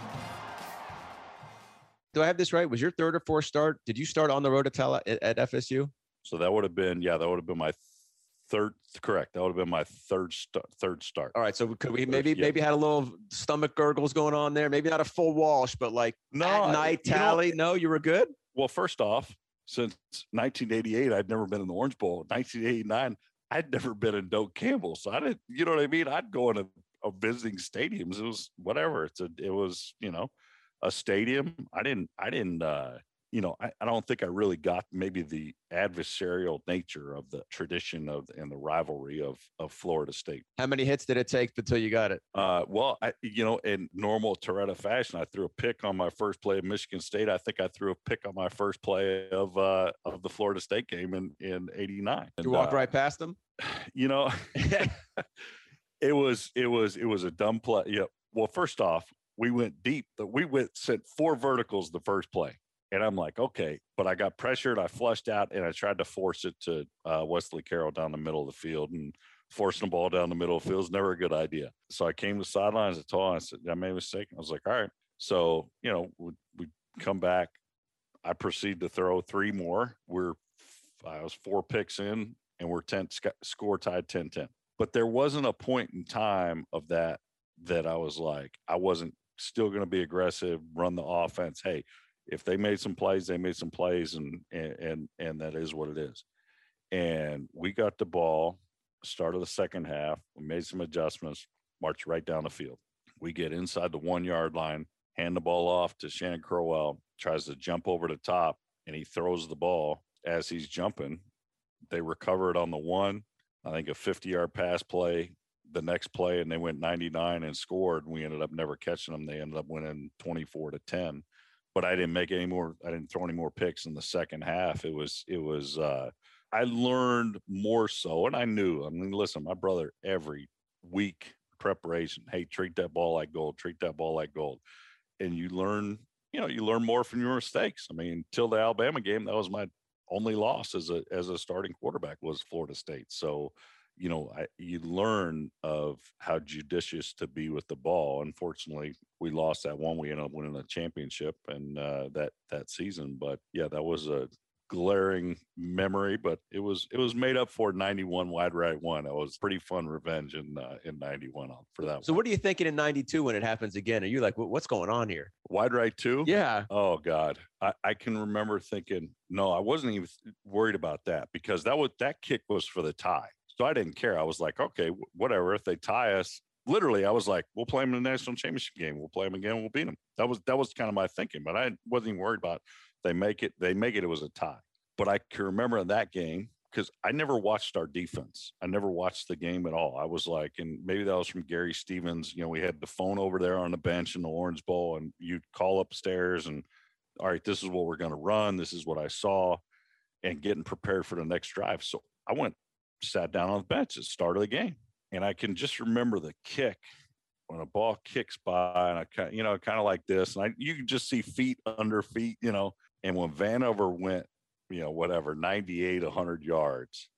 Do I have this right? Was your third or fourth start? Did you start on the road at, at, at FSU? So that would have been, yeah, that would have been my third. Correct. That would have been my third st- third start. All right. So could we maybe yeah. maybe had a little stomach gurgles going on there? Maybe not a full wash, but like no at night tally. Know, no, you were good. Well, first off, since 1988, I'd never been in the Orange Bowl. 1989, I'd never been in Doak Campbell, so I didn't. You know what I mean? I'd go into a visiting stadiums. It was whatever. It's a. It was you know, a stadium. I didn't. I didn't. uh you know, I, I don't think I really got maybe the adversarial nature of the tradition of and the rivalry of of Florida State. How many hits did it take until you got it? Uh, well, I, you know, in normal Torretta fashion, I threw a pick on my first play of Michigan State. I think I threw a pick on my first play of uh, of the Florida State game in in '89. You walked uh, right past them. You know, it was it was it was a dumb play. Yeah. Well, first off, we went deep. We went sent four verticals the first play. And I'm like, okay, but I got pressured. I flushed out and I tried to force it to uh, Wesley Carroll down the middle of the field. And forcing the ball down the middle of the field is never a good idea. So I came to the sidelines. at all. I said, I made a mistake. I was like, all right. So, you know, we, we come back. I proceed to throw three more. We're, I was four picks in and we're 10, score tied 10 10. But there wasn't a point in time of that that I was like, I wasn't still going to be aggressive, run the offense. Hey, if they made some plays, they made some plays, and and and, that is what it is. And we got the ball, start of the second half. We made some adjustments, marched right down the field. We get inside the one yard line, hand the ball off to Shannon Crowell, tries to jump over the top, and he throws the ball as he's jumping. They recover it on the one. I think a 50 yard pass play the next play and they went 99 and scored. We ended up never catching them. They ended up winning 24 to 10 but I didn't make any more. I didn't throw any more picks in the second half. It was it was. uh I learned more so, and I knew. I mean, listen, my brother every week preparation. Hey, treat that ball like gold. Treat that ball like gold, and you learn. You know, you learn more from your mistakes. I mean, till the Alabama game, that was my only loss as a as a starting quarterback was Florida State. So you know, I, you learn of how judicious to be with the ball. Unfortunately, we lost that one. We ended up winning the championship and uh, that that season. But yeah, that was a glaring memory, but it was it was made up for 91 wide right one. It was pretty fun revenge in uh, in 91 for that. So one. what are you thinking in 92 when it happens again? Are you like, what's going on here? wide right two? Yeah. Oh God, I, I can remember thinking, no, I wasn't even worried about that because that was that kick was for the tie, so I didn't care. I was like, okay, wh- whatever. If they tie us, literally, I was like, we'll play them in the national championship game. We'll play them again. We'll beat them. That was that was kind of my thinking, but I wasn't even worried about they make it. They make it. It was a tie, but I can remember that game. Because I never watched our defense. I never watched the game at all. I was like, and maybe that was from Gary Stevens. You know, we had the phone over there on the bench in the Orange Bowl, and you'd call upstairs and all right, this is what we're going to run. This is what I saw, and getting prepared for the next drive. So I went, sat down on the bench at the start of the game, and I can just remember the kick when a ball kicks by, and I kind, you know, kind of like this, and I you can just see feet under feet, you know. And when Vanover went, you know, whatever, 98, 100 yards,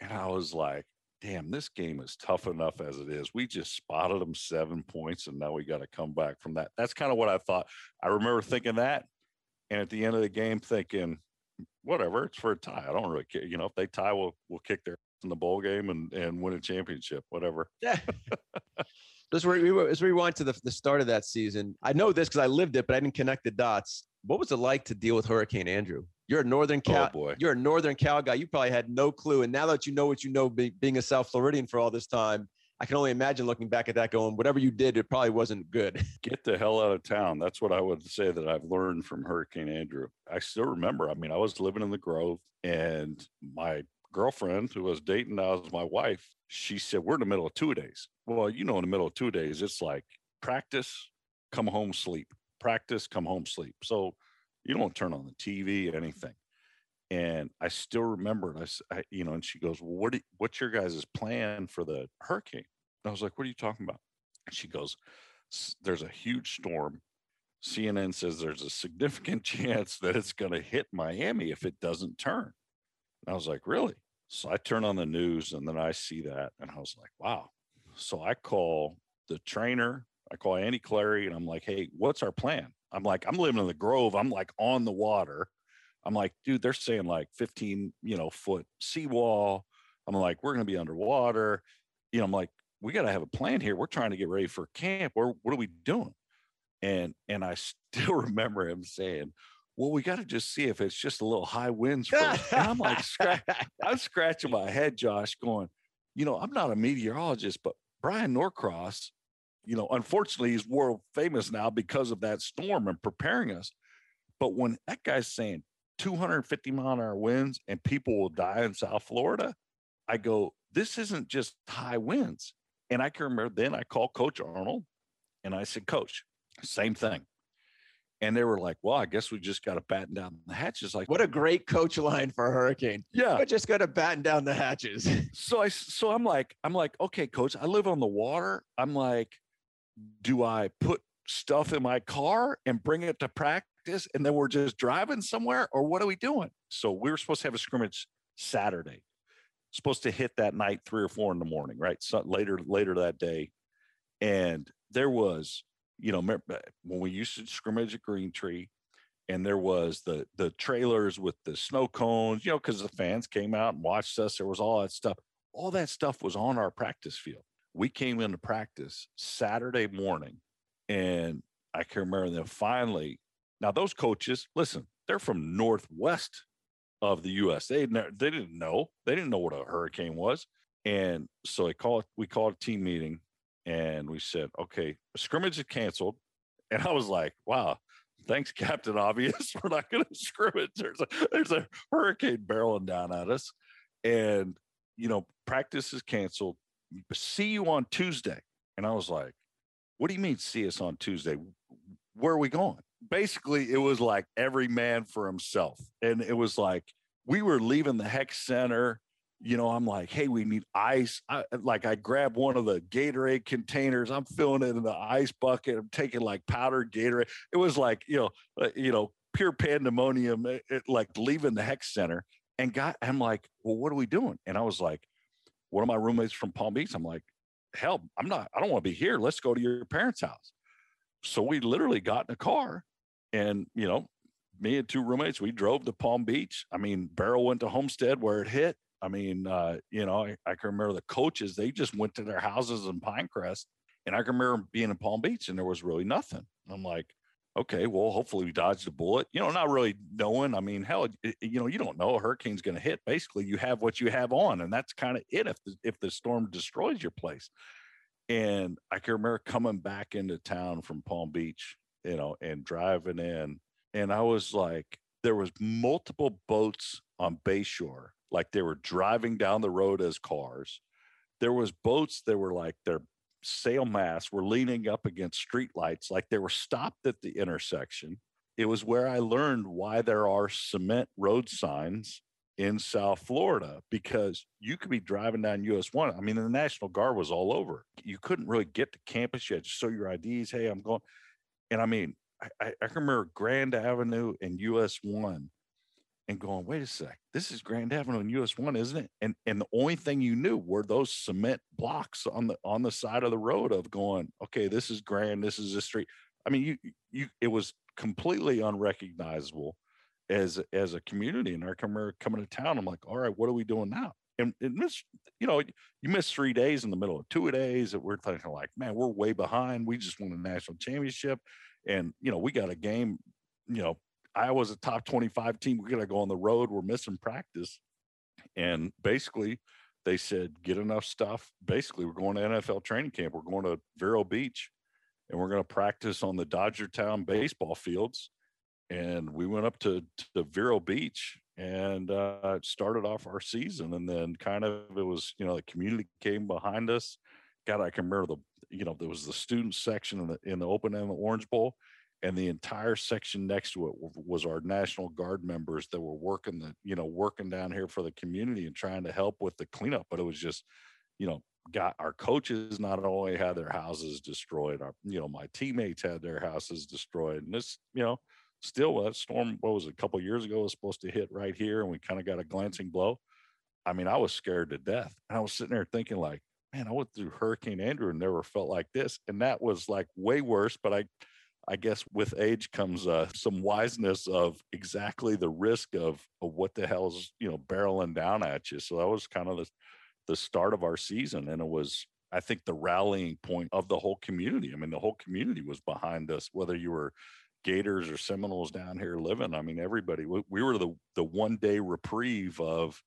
and I was like, damn, this game is tough enough as it is. We just spotted them seven points, and now we got to come back from that. That's kind of what I thought. I remember thinking that, and at the end of the game, thinking, whatever, it's for a tie. I don't really care. You know, if they tie, we'll we'll kick their ass in the bowl game and and win a championship, whatever. Yeah. Let's, re- let's rewind to the, the start of that season. I know this because I lived it, but I didn't connect the dots. What was it like to deal with Hurricane Andrew? You're a Northern oh, Cal. Oh boy. You're a Northern Cal guy. You probably had no clue. And now that you know what you know, be, being a South Floridian for all this time, I can only imagine looking back at that, going, whatever you did, it probably wasn't good. get the hell out of town. That's what I would say that I've learned from Hurricane Andrew. I still remember. I mean, I was living in the Grove, and my girlfriend, who was dating now as my wife, she said, "We're in the middle of two days." Well, you know, in the middle of two days, it's like practice, come home, sleep. Practice, come home, sleep. So you don't turn on the TV, or anything. And I still remember. I, I- you know, and she goes, well, "What? Do, what's your guys' plan for the hurricane?" And I was like, "What are you talking about?" And she goes, there's a huge storm. CNN says there's a significant chance that it's going to hit Miami if it doesn't turn. And I was like, really? So I turn on the news and then I see that and I was like, wow. So I call the trainer, I call Andy Clary and I'm like, hey, what's our plan? I'm like, I'm living in the Grove. I'm like on the water. I'm like, dude, they're saying like 15, you know, foot seawall. I'm like, we're going to be underwater. You know, I'm like, we got to have a plan here. We're trying to get ready for camp. Where, what are we doing? And and I still remember him saying, "Well, we got to just see if it's just a little high winds." First. and I'm like, scratch, I'm scratching my head, Josh, going, you know, I'm not a meteorologist, but Bryan Norcross, you know, unfortunately, he's world famous now because of that storm and preparing us. But when that guy's saying 250 mile an hour winds and people will die in South Florida, I go, this isn't just high winds. And I can remember then I called Coach Arnold and I said, Coach, same thing. And they were like, well, I guess we just got to batten down the hatches. Like, what a great coach line for a Hurricane. yeah. I just got to batten down the hatches. so I so I'm like I'm like okay coach I live on the water I'm like do I put stuff in my car and bring it to practice and then we're just driving somewhere or what are we doing? So we were supposed to have a scrimmage Saturday. Supposed to hit that night three or four in the morning right? So later later that day. And there was you know uh, when we used to scrimmage at Green Tree and there was the the trailers with the snow cones you know because the fans came out and watched us there was all that stuff. All that stuff was on our practice field. We came into practice saturday morning and i can remember them finally now those coaches listen they're from northwest of the us they, they didn't know they didn't know what a hurricane was and so they called we called a team meeting and we said okay scrimmage is canceled and i was like wow thanks, Captain Obvious. We're not going to scrimmage. There's a there's a hurricane barreling down at us, and you know practice is canceled. See you on Tuesday. And I was like, "What do you mean see us on Tuesday? Where are we going?" Basically, it was like every man for himself, and it was like we were leaving the Hecht Center you know, I'm like, hey, we need ice. I, like, I grab one of the Gatorade containers. I'm filling it in the ice bucket. I'm taking like powdered Gatorade. It was like, you know, uh, you know, pure pandemonium. It, it, like leaving the Hecht Center, and got. I'm like, well, what are we doing? And I was like, one of my roommates from Palm Beach. I'm like, hell, I'm not. I don't want to be here. Let's go to your parents' house. So we literally got in a car, and you know, me and two roommates, we drove to Palm Beach. I mean, Barrow went to Homestead where it hit. I mean, uh, you know, I, I, can remember the coaches, they just went to their houses in Pinecrest. And I can remember being in Palm Beach and there was really nothing. I'm like, okay, well, hopefully we dodged a bullet. You know, not really knowing. I mean, hell, you know, you don't know a hurricane's going to hit. Basically, you have what you have on, and that's kind of it. If the, if the storm destroys your place, and I can remember coming back into town from Palm Beach, you know, and driving in, and I was like, there was multiple boats on Bayshore, like they were driving down the road as cars. There was boats that were like their sail masts were leaning up against street lights, like they were stopped at the intersection. It was where I learned why there are cement road signs in South Florida because you could be driving down US one. I mean, the National Guard was all over. You couldn't really get to campus. You had to show your IDs. Hey, I'm going. And I mean, I, I remember Grand Avenue and US one and going, wait a sec, this is Grand Avenue and US one, isn't it? And and the only thing you knew were those cement blocks on the on the side of the road of going, okay, this is Grand, this is the street. I mean, you you it was completely unrecognizable as as a community. And I remember coming to town, I'm like, all right, what are we doing now? And, and miss, you know, you miss three days in the middle of two days that we're thinking like, man, we're way behind. We just won a national championship. And, you know, we got a game, you know, I was a top 25 team. We're going to go on the road. We're missing practice. And basically, they said, get enough stuff. Basically, we're going to NFL training camp. We're going to Vero Beach and we're going to practice on the Dodgertown baseball fields. And we went up to, to Vero Beach and uh, started off our season. And then kind of it was, you know, the community came behind us. God, I can remember the, you know, there was the student section in the, in the open and the Orange Bowl and the entire section next to it was our national guard members that were working the you know working down here for the community and trying to help with the cleanup but it was just you know got our coaches not only had their houses destroyed our you know my teammates had their houses destroyed and this you know still that storm what was it, a couple years ago was supposed to hit right here and we kind of got a glancing blow i mean i was scared to death and i was sitting there thinking like man i went through hurricane andrew and never felt like this and that was like way worse but i I guess with age comes uh, some wiseness of exactly the risk of, of what the hell's you know barreling down at you. So that was kind of the the start of our season, and it was I think the rallying point of the whole community. I mean, the whole community was behind us, whether you were Gators or Seminoles down here living. I mean, everybody. We, we were the the one day reprieve of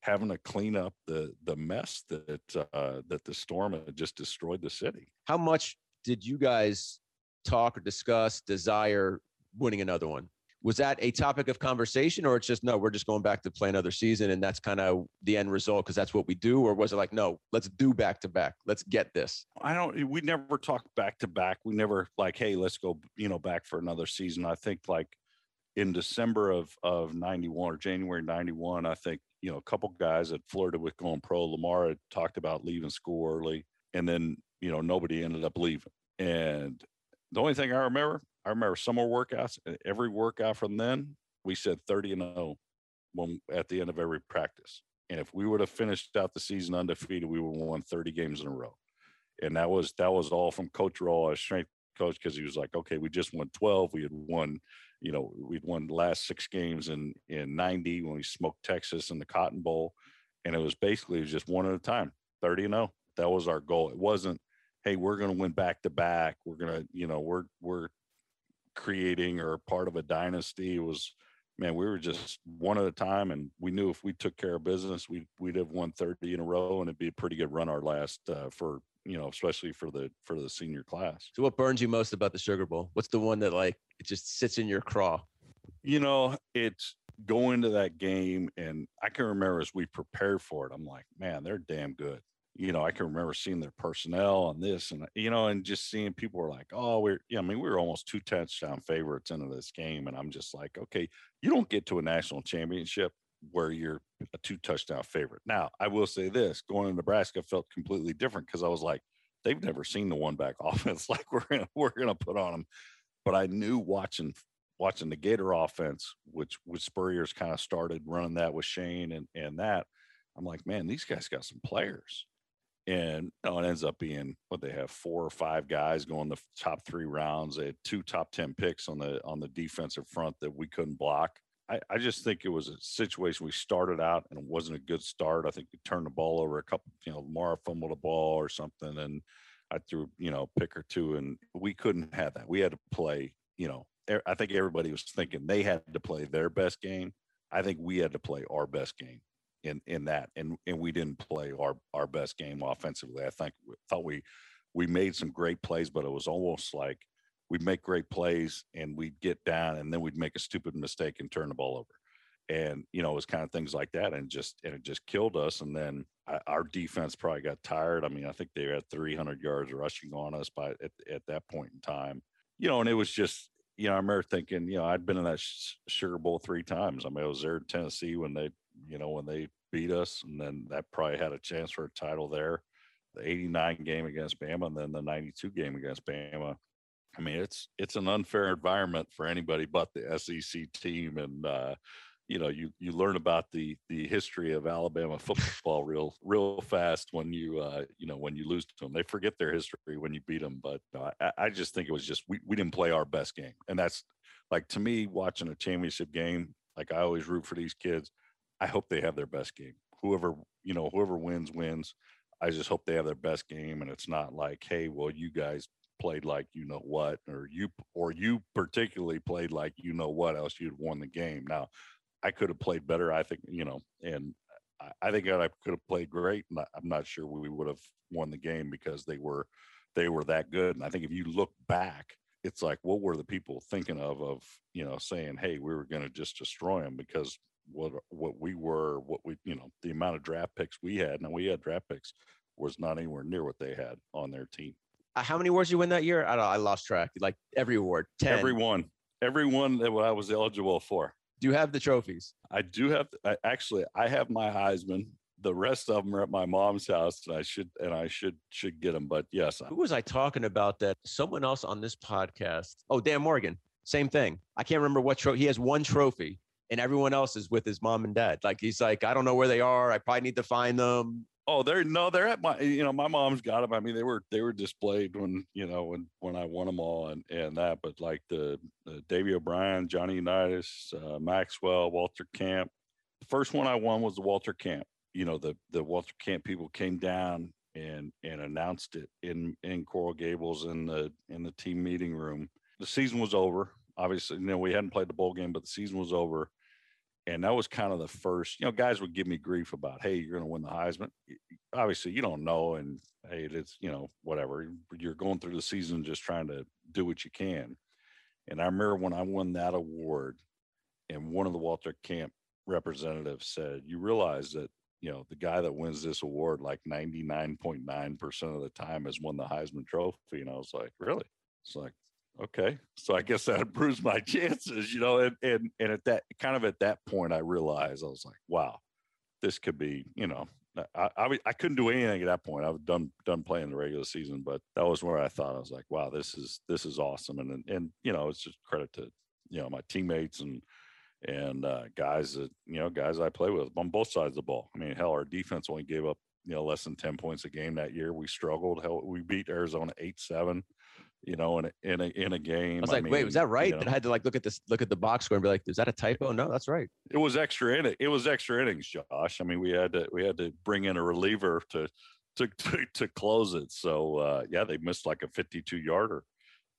having to clean up the the mess that uh, that the storm had just destroyed the city. How much did you guys talk or discuss, desire winning another one. Was that a topic of conversation, or it's just no, we're just going back to play another season, and that's kind of the end result because that's what we do, or was it like no, let's do back to back, let's get this? I don't. Eh, we never talked back to back. We never like, hey, let's go, you know, back for another season. I think like in December of of '91 or January '91, I think you know a couple guys that flirted with going pro. Lamar had talked about leaving school early, and then you know nobody ended up leaving. And the only thing I remember, I remember summer workouts. Every workout from then, we said 30 and 0 when at the end of every practice. And if we would have finished out the season undefeated, we would have won 30 games in a row. And that was that was all from Coach Raw, our strength coach, because he was like, okay, we just won 12. We had won, you know, we'd won the last six games in in 90 when we smoked Texas in the Cotton Bowl. And it was basically it was just one at a time, 30 and 0. That was our goal. It wasn't hey, we're going to win back to back. We're going to, you know, we're we're creating or part of a dynasty. It was man, we were just one at a time, and we knew if we took care of business, we'd we'd have won thirty in a row, and it'd be a pretty good run our last uh, for you know, especially for the for the senior class. So, what burns you most about the Sugar Bowl? What's the one that like it just sits in your craw? You know, it's going to that game, and I can remember as we prepared for it, I'm like, man, they're damn good you know, I can remember seeing their personnel and this and, you know, and just seeing people were like, oh, we're, yeah, I mean, we were almost two touchdown favorites into this game. And I'm just like, okay, you don't get to a national championship where you're a two touchdown favorite. Now, I will say this going to Nebraska felt completely different because I was like, they've never seen the one back offense like we're gonna, we're gonna put on them. But I knew watching watching the Gator offense, which with Spurrier's kind of started running that with Shane and and that, I'm like, man, these guys got some players and know, it ends up being what they have four or five guys going the top three rounds. They had two top ten picks on the on the defensive front that we couldn't block. I, I just think it was a situation we started out and it wasn't a good start. I think we turned the ball over a couple, you know, Mara fumbled a ball or something, and I threw, you know, pick or two, and we couldn't have that. We had to play, you know, I think everybody was thinking they had to play their best game. I think we had to play our best game in in that, and and we didn't play our our best game offensively. I think thought we we made some great plays, but it was almost like we'd make great plays and we'd get down, and then we'd make a stupid mistake and turn the ball over. And you know, it was kind of things like that, and just and it just killed us. And then our defense probably got tired. I mean, I think they had 300 yards rushing on us by at, at that point in time. You know, and it was just you know, I remember thinking, you know, I'd been in that Sugar Bowl three times. I mean, I was there in Tennessee when they, you know, when they beat us, and then that probably had a chance for a title there. The '89 game against Bama, and then the '92 game against Bama. I mean, it's it's an unfair environment for anybody but the SEC team, and uh, you know you you learn about the the history of Alabama football real real fast when you uh, you know when you lose to them. They forget their history when you beat them. But uh, I, I just think it was just we we didn't play our best game, and that's like to me watching a championship game. Like I always root for these kids. I hope they have their best game. Whoever you know whoever wins wins. I just hope they have their best game, and it's not like hey, well you guys played like you know what or you or you particularly played like you know what else you'd won the game now I could have played better. I think, you know, and I, think I could have played great. And I'm not sure we would have won the game because they were, they were that good. And I think if you look back, it's like, what were the people thinking of, of, you know, saying, Hey, we were going to just destroy them because what, what we were, what we, you know, the amount of draft picks we had, and we had draft picks was not anywhere near what they had on their team. Uh, how many awards you win that year? I don't. I lost track. Like every award, 10. Everyone, everyone that I was eligible for. Do you have the trophies? I do have. I, actually, I have my Heisman. The rest of them are at my mom's house, and I should and I should should get them. But yes, who was I talking about? That someone else on this podcast. Oh, Dan Morgan. Same thing. I can't remember what trophy. He has one trophy, and everyone else is with his mom and dad. Like he's like, I don't know where they are. I probably need to find them. Oh, they're no, they're at my. You know, my mom's got them. I mean, they were they were displayed when you know when when I won them all and and that. But like the, the Davy O'Brien, Johnny Unitas, uh, Maxwell, Walter Camp. The first one I won was the Walter Camp. You know, the the Walter Camp people came down and and announced it in in Coral Gables in the in the team meeting room. The season was over. Obviously, you know, we hadn't played the bowl game, but the season was over and that was kind of the first you know guys would give me grief about hey you're going to win the heisman. Obviously you don't know and hey it's you know whatever you're going through the season just trying to do what you can. And i remember when i won that award and one of the walter camp representatives said you realize that you know the guy that wins this award like 99.9% of the time has won the heisman trophy and i was like really? It's like okay so i guess that improves my chances you know and and and at that kind of at that point i realized i was like wow this could be you know I, I, I couldn't do anything at that point. I was done done playing the regular season, but that was where I thought I was like, wow, this is this is awesome. And and, and you know, it's just credit to you know my teammates and and uh, guys that you know guys I play with on both sides of the ball. I mean, hell, our defense only gave up you know less than ten points a game that year. We struggled. Hell, we beat Arizona eight seven you know, in a, in a, in a game. I was like, I mean, wait, was that right? You know, I had to like look at this, look at the box score and be like, is that a typo? No, that's right. It was extra in it. It was extra innings, Josh. I mean, we had to, we had to bring in a reliever to, to, to, to close it. So uh, yeah, they missed like a 52 yarder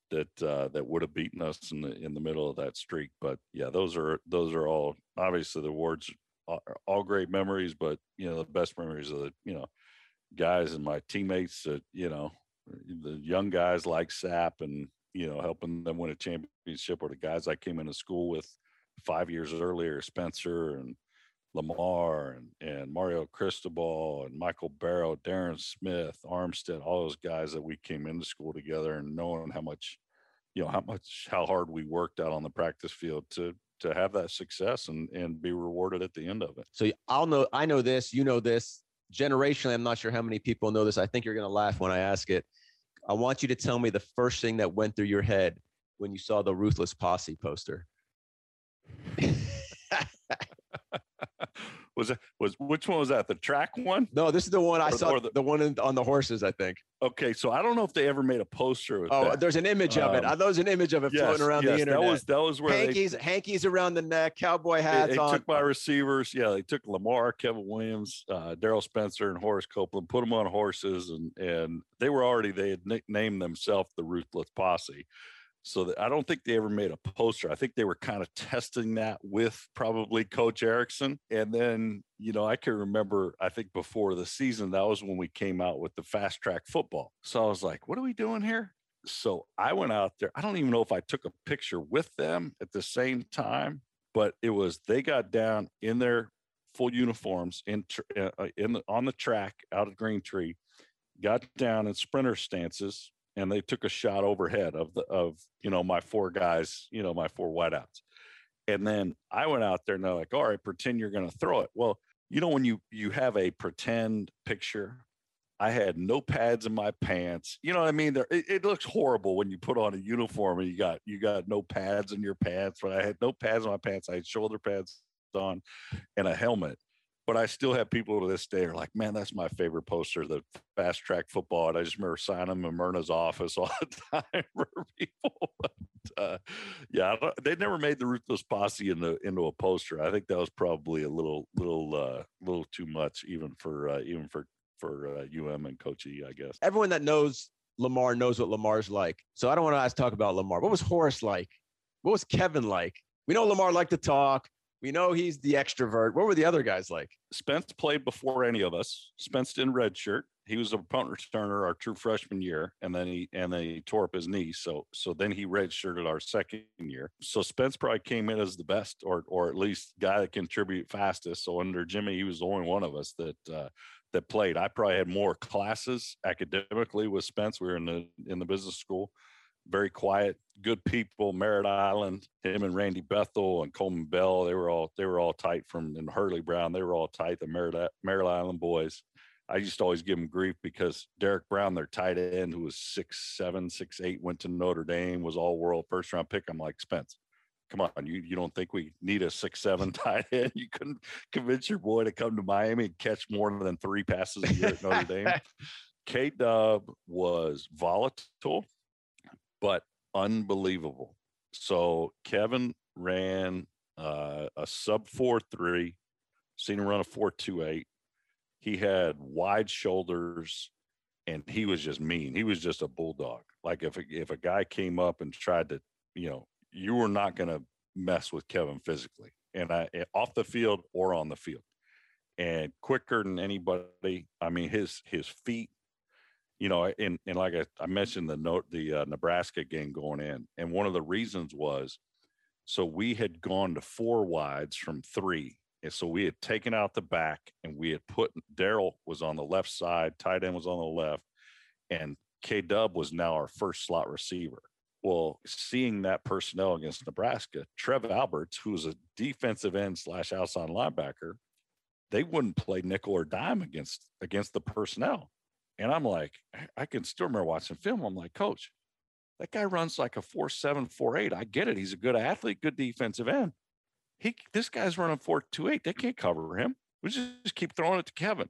that, uh, that would have beaten us in the, in the middle of that streak. But yeah, those are, those are all obviously the awards are all great memories, but you know, the best memories of the, you know, guys and my teammates that, you know, the young guys like Sapp and you know helping them win a championship, or the guys I came into school with five years earlier, Spencer and Lamar and, and Mario Cristobal and Michael Barrow, Darren Smith, Armstead, all those guys that we came into school together and knowing how much, you know, how much, how hard we worked out on the practice field to, to have that success and, and be rewarded at the end of it. So I'll know, I know this, you know this generationally. I'm not sure how many people know this. I think you're going to laugh when I ask it. I want you to tell me the first thing that went through your head when you saw the Ruthless Posse poster. Was was which one was that? The track one? No, this is the one I Or- saw. or The, the- one in, on the horses, I think. Okay, so I don't know if they ever made a poster with Oh, that. there's an image of it. Um, I there's an image of it Yes, floating around yes, the internet. That was that was where they, hankies, hankies around the neck, cowboy they, hats they on. took my receivers. Yeah, they took Lamar, Kevin Williams, uh, Daryl Spencer, and Horace Copeland, put them on horses, and and they were already they had nicknamed themselves the Ruthless Posse. So that, I don't think they ever made a poster. I think they were kind of testing that with probably Coach Erickson. And then, you know, I can remember, I think before the season, that was when we came out with the fast track football. So I was like, what are we doing here? So I went out there. I don't even know if I took a picture with them at the same time, but it was they got down in their full uniforms in uh, uh, in the, on the track out of Green Tree, got down in sprinter stances, and they took a shot overhead of the of you know my four guys, you know my four wideouts, and then I went out there and they're like, all right, pretend you're going to throw it. Well, you know when you you have a pretend picture. I had no pads in my pants. You know what I mean? There, it, it looks horrible when you put on a uniform and you got you got no pads in your pants. But I had no pads in my pants. I had shoulder pads on and a helmet. But I still have people to this day are like, man, that's my favorite poster, the fast track football. And I just remember signing them in Myrna's office all the time for people. But, uh, yeah, they never made the Ruthless Posse into into a poster. I think that was probably a little little uh, little too much even for uh, even for for uh, UM and Coach I guess. Everyone that knows Lamar knows what Lamar's like. So I don't want to ask talk about Lamar. What was Horace like? What was Kevin like? We know Lamar liked to talk. We know he's the extrovert. What were the other guys like? Spence played before any of us. Spence in red shirt. He was a punt returner our true freshman year, and then he and then he tore up his knee. So so then he redshirted our second year. So Spence probably came in as the best, or or at least guy that contribute fastest. So under Jimmy, he was the only one of us that uh, that played. I probably had more classes academically with Spence. We were in the in the business school very quiet, good people. Merritt Island, him and Randy Bethel and Coleman Bell, they were all they were all tight from and Hurley Brown, they were all tight. The Merritt Merritt Island boys. I used to always give them grief because Derek Brown, their tight end, who was six seven, six eight, went to Notre Dame, was all world first round pick. I'm like Spence. Come on, you you don't think we need a six seven tight end? You couldn't convince your boy to come to Miami and catch more than three passes a year at Notre Dame. K Dub was volatile, but unbelievable. So Kevin ran uh, a sub four three, seen him run a four two eight. He had wide shoulders, and he was just mean. He was just a bulldog. Like if a, if a guy came up and tried to, you know, you were not going to mess with Kevin physically, and I eh, off the field or on the field, and quicker than anybody. I mean, his his feet you know, and and like I, I mentioned the note the uh, Nebraska game going in, and one of the reasons was, so we had gone to four wides from three, and so we had taken out the back, and we had put Daryl was on the left side, tight end was on the left, and K Dub was now our first slot receiver. Well, seeing that personnel against Nebraska, Trev Alberts, who was a defensive end slash outside linebacker, they wouldn't play nickel or dime against against the personnel. And I'm like, I- can still remember watching film. I'm like, coach, that guy runs like a four seven, four eight. I get it. He's a good athlete, good defensive end. He this guy's running four two eight. They can't cover him. We just, just keep throwing it to Kevin.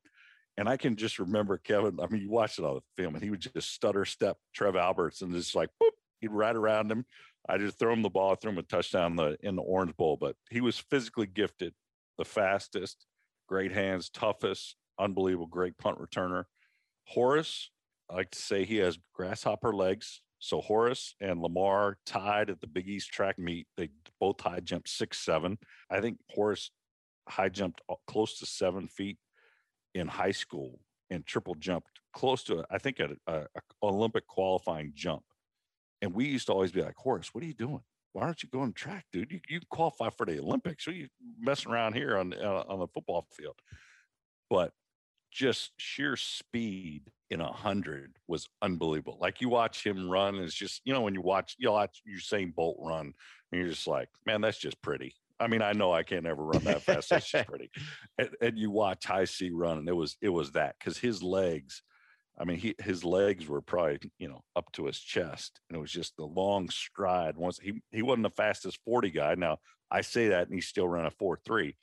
And I can just remember Kevin. I mean, you watch it on the film, and he would just stutter step Trev Alberts and just like boop, he'd ride around him. I just throw him the ball, throw him a touchdown in the in the Orange Bowl. But he was physically gifted, the fastest, great hands, toughest, unbelievable, great punt returner. Horace, I like to say he has grasshopper legs. So Horace and Lamar tied at the Big East track meet. They both high jumped six seven. I think Horace high jumped close to seven feet in high school and triple jumped close to I think at a, a Olympic qualifying jump. And we used to always be like, Horace, what are you doing? Why aren't you going to track, dude? You, you qualify for the Olympics. What are you messing around here on uh, on the football field? But just sheer speed in a hundred was unbelievable. Like you watch him run, it's just you know when you watch you watch Usain Bolt run, and you're just like, man, that's just pretty. I mean, I know I can't ever run that fast. That's just pretty. And, and you watch High C run, and it was it was that because his legs, I mean, he his legs were probably you know up to his chest, and it was just the long stride. Once he he wasn't the fastest forty guy. Now I say that, and he still ran a four three,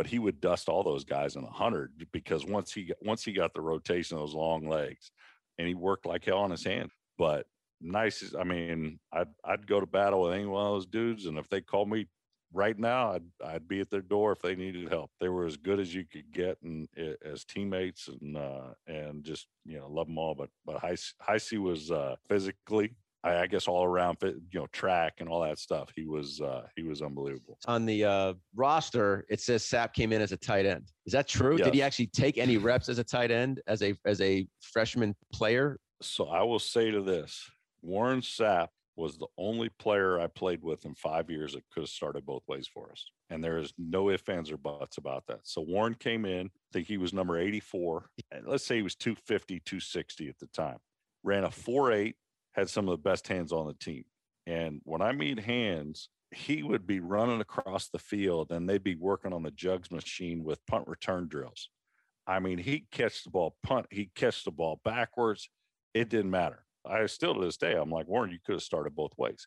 but he would dust all those guys in a hundred because once he once he got the rotation, of those long legs, and he worked like hell on his hand. But nice, I mean, I'd I'd go to battle with any one of those dudes, and if they called me right now, I'd I'd be at their door if they needed help. They were as good as you could get, and as teammates, and uh, and just you know love them all. But but Heisey was uh, physically I, I, guess all around fit, you know, track and all that stuff. He was uh, he was unbelievable. On the uh, roster, it says Sapp came in as a tight end. Is that true? Yes. Did he actually take any reps as a tight end as a as a freshman player? So I will say to this: Warren Sapp was the only player I played with in five years that could have started both ways for us. And there is no ifs, ands, or buts about that. So Warren came in, I think he was number 84. And let's say he was 250, 260 at the time. Ran a 4 8 had some of the best hands on the team. And when I mean hands, he would be running across the field and they'd be working on the jugs machine with punt return drills. I mean, he'd catch the ball, punt, he'd catch the ball backwards. It didn't matter. I still to this day, I'm like, Warren, you could have started both ways.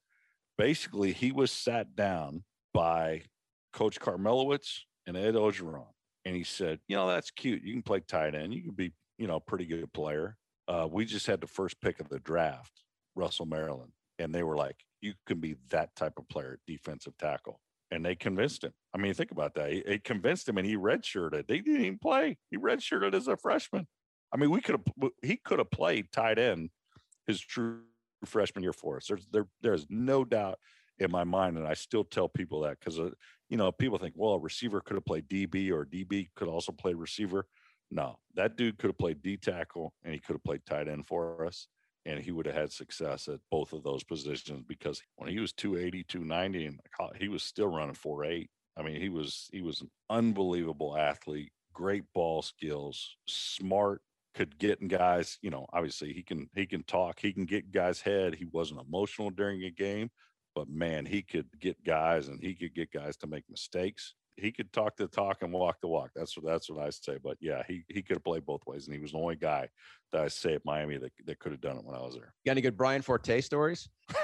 Basically, he was sat down by Coach Karmelowicz and Ed Orgeron. And he said, you know, that's cute. You can play tight end. You can be, you know, a pretty good player. Uh, we just had the first pick of the draft. Russell Maryland. And they were like, you can be that type of player, defensive tackle. And they convinced him. I mean, think about that. It convinced him and he redshirted. They didn't even play. He redshirted as a freshman. I mean, we could have, he could have played tight end his true freshman year for us. There's, there, there's no doubt in my mind. And I still tell people that because, uh, you know, people think, well, a receiver could have played DB or DB could also play receiver. No, that dude could have played D tackle and he could have played tight end for us and he would have had success at both of those positions because when he was 280 290 and he was still running 4-8 i mean he was he was an unbelievable athlete great ball skills smart could get in guys you know obviously he can he can talk he can get guys head. He wasn't emotional during a game but man he could get guys and he could get guys to make mistakes he could talk the talk and walk the walk. That's what that's what I say. But yeah, he he could have played both ways, and he was the only guy that I say at Miami that, that could have done it when I was there. You got any good Brian Forte stories?